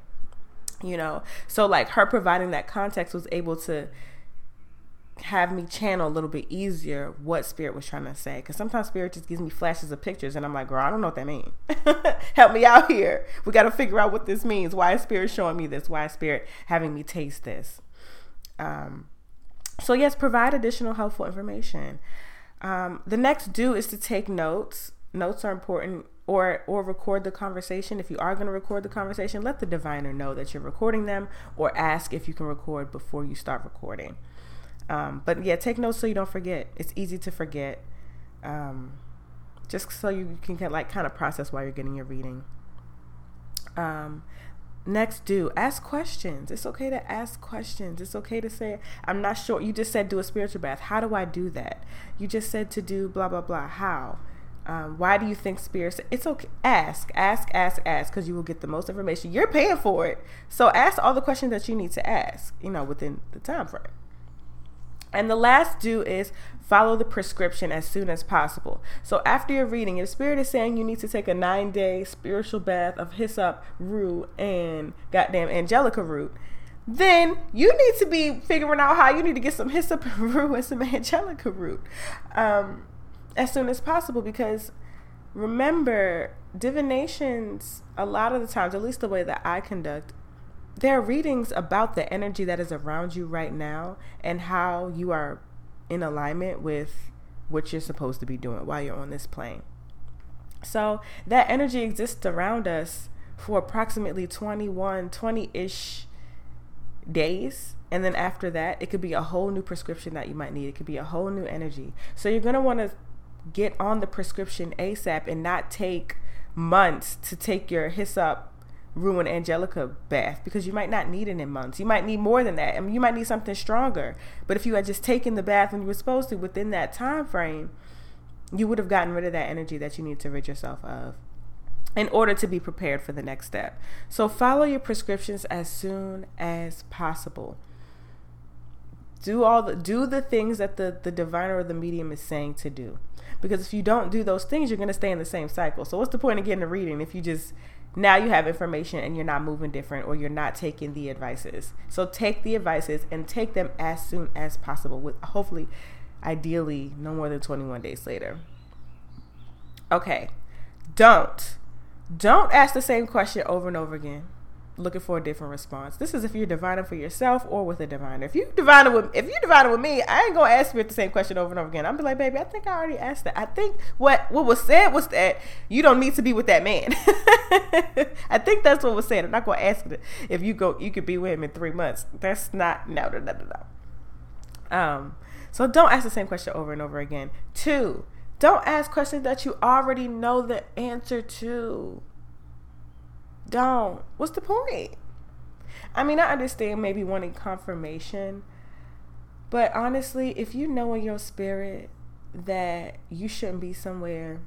You know. So like her providing that context was able to have me channel a little bit easier what spirit was trying to say. Because sometimes spirit just gives me flashes of pictures and i'm like girl i don't know what that means. Help me out here. We got to figure out what this means. Why is spirit showing me this? Why is spirit having me taste this? Um, so yes provide additional helpful information. Um, the next do is to take notes. Notes are important or or record the conversation. If you are going to record the conversation let the diviner know that you're recording them or ask if you can record before you start recording um, but yeah, take notes so you don't forget. It's easy to forget. Um, just so you can get, like kind of process while you're getting your reading. Um, next, do ask questions. It's okay to ask questions. It's okay to say, I'm not sure. You just said do a spiritual bath. How do I do that? You just said to do blah, blah, blah. How? Um, why do you think spirits? It's okay. Ask, ask, ask, ask, because you will get the most information. You're paying for it, so ask all the questions that you need to ask. You know, within the time frame. And the last do is follow the prescription as soon as possible. So after you're reading, if spirit is saying you need to take a nine day spiritual bath of hyssop root and goddamn angelica root, then you need to be figuring out how you need to get some hyssop root and some angelica root um, as soon as possible because remember, divinations, a lot of the times, at least the way that I conduct, there are readings about the energy that is around you right now and how you are in alignment with what you're supposed to be doing while you're on this plane. So that energy exists around us for approximately 21, 20 ish days. And then after that, it could be a whole new prescription that you might need. It could be a whole new energy. So you're going to want to get on the prescription ASAP and not take months to take your hyssop ruin angelica bath because you might not need it in months you might need more than that I mean, you might need something stronger but if you had just taken the bath when you were supposed to within that time frame you would have gotten rid of that energy that you need to rid yourself of in order to be prepared for the next step. So follow your prescriptions as soon as possible. Do all the do the things that the, the diviner or the medium is saying to do. Because if you don't do those things, you're gonna stay in the same cycle. So what's the point of getting a reading if you just now you have information and you're not moving different or you're not taking the advices. So take the advices and take them as soon as possible with hopefully ideally no more than 21 days later. Okay. Don't don't ask the same question over and over again, looking for a different response. This is if you're divining for yourself or with a diviner. If you divining with if you divining with me, I ain't gonna ask you the same question over and over again. I'm be like, baby, I think I already asked that. I think what what was said was that you don't need to be with that man. I think that's what was said. I'm not gonna ask it if you go you could be with him in three months. That's not no no no no no. Um so don't ask the same question over and over again. Two, don't ask questions that you already know the answer to. Don't. What's the point? I mean, I understand maybe wanting confirmation, but honestly, if you know in your spirit that you shouldn't be somewhere,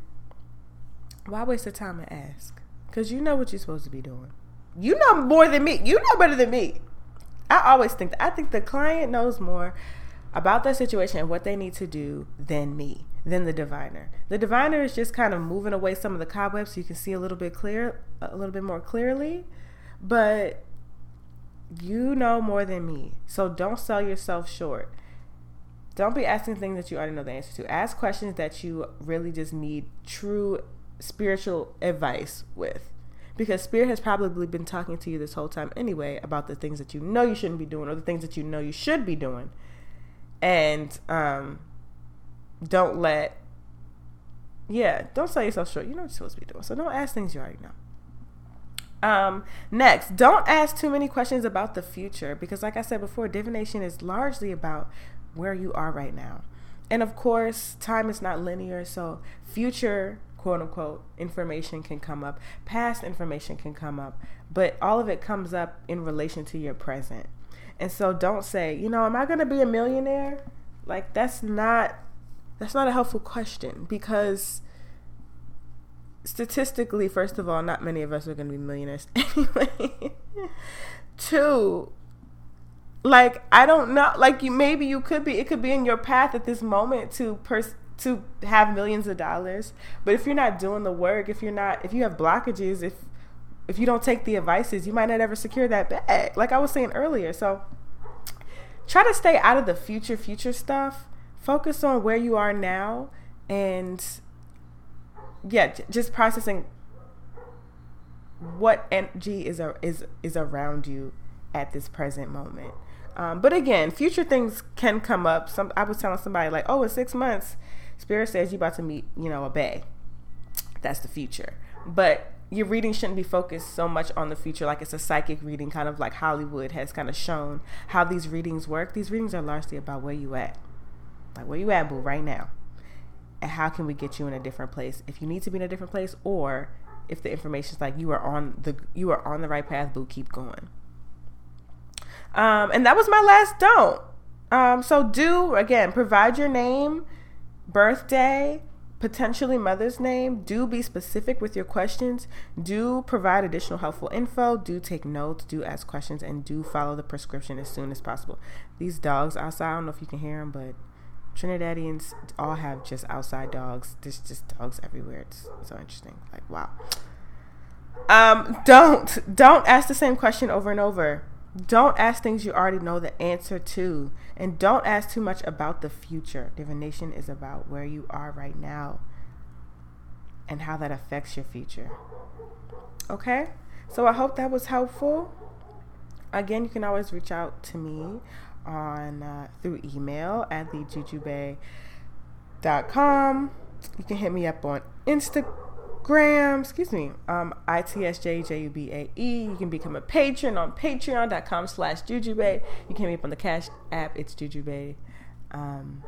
why waste the time and ask? Because you know what you're supposed to be doing. You know more than me. You know better than me. I always think that. I think the client knows more about that situation and what they need to do than me than the diviner. The diviner is just kind of moving away some of the cobwebs so you can see a little bit clear, a little bit more clearly. But you know more than me, so don't sell yourself short. Don't be asking things that you already know the answer to. Ask questions that you really just need true spiritual advice with. Because Spirit has probably been talking to you this whole time anyway about the things that you know you shouldn't be doing or the things that you know you should be doing. And um, don't let yeah, don't sell yourself short. You know what you're supposed to be doing. So don't ask things you already know. Um, next, don't ask too many questions about the future because, like I said before, divination is largely about where you are right now. And of course, time is not linear, so future quote unquote information can come up, past information can come up, but all of it comes up in relation to your present. And so don't say, you know, am I going to be a millionaire? Like, that's not that's not a helpful question because statistically, first of all, not many of us are going to be millionaires anyway. Two, like I don't know, like you maybe you could be. It could be in your path at this moment to pers- to have millions of dollars. But if you're not doing the work, if you're not, if you have blockages, if if you don't take the advices, you might not ever secure that bag. Like I was saying earlier, so try to stay out of the future future stuff focus on where you are now and yeah just processing what energy is is is around you at this present moment. Um, but again future things can come up. Some i was telling somebody like oh in six months spirit says you're about to meet you know a bay that's the future. But your reading shouldn't be focused so much on the future. Like it's a psychic reading kind of like hollywood has kind of shown how these readings work. These readings are largely about where you at like, where you at, boo, right now? And how can we get you in a different place if you need to be in a different place, or if the information is like you are on the you are on the right path, boo, keep going. Um, and that was my last don't. Um, so do again provide your name, birthday, potentially mother's name. Do be specific with your questions. Do provide additional helpful info. Do take notes. Do ask questions, and do follow the prescription as soon as possible. These dogs outside, I don't know if you can hear them, but Trinidadians all have just outside dogs. There's just dogs everywhere. It's so interesting. Like wow. Um, don't don't ask the same question over and over. Don't ask things you already know the answer to, and don't ask too much about the future. Divination is about where you are right now. and how that affects your future. Okay? So I hope that was helpful. Again, you can always reach out to me on uh, through email at thejujubae.com. You can hit me up on Instagram, excuse me, um, ITSJUJUBAE. You can become a patron on patreon.com slash jujubae. You can hit me up on the Cash app, it's jujubae. Um,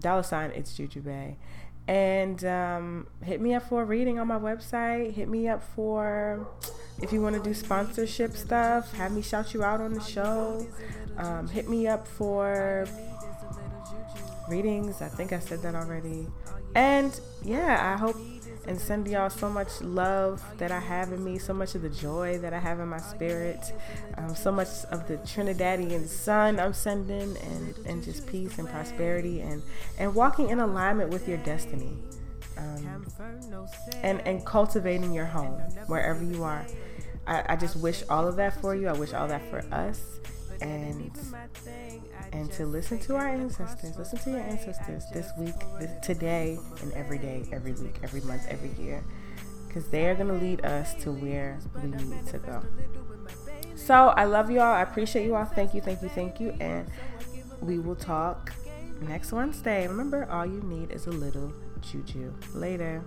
dollar sign, it's jujubae. And um, hit me up for a reading on my website. Hit me up for if you want to do sponsorship stuff. Have me shout you out on the show. Um, hit me up for readings. I think I said that already. And yeah, I hope and send y'all so much love that I have in me, so much of the joy that I have in my spirit, um, so much of the Trinidadian sun I'm sending, and, and just peace and prosperity and, and walking in alignment with your destiny. Um, and, and cultivating your home wherever you are. I, I just wish all of that for you. I wish all that for us. And and to listen to our ancestors. Listen to your ancestors this week, this, today, and every day, every week, every month, every year. Because they are going to lead us to where we need to go. So I love you all. I appreciate you all. Thank you, thank you, thank you. And we will talk next Wednesday. Remember, all you need is a little juju. Later.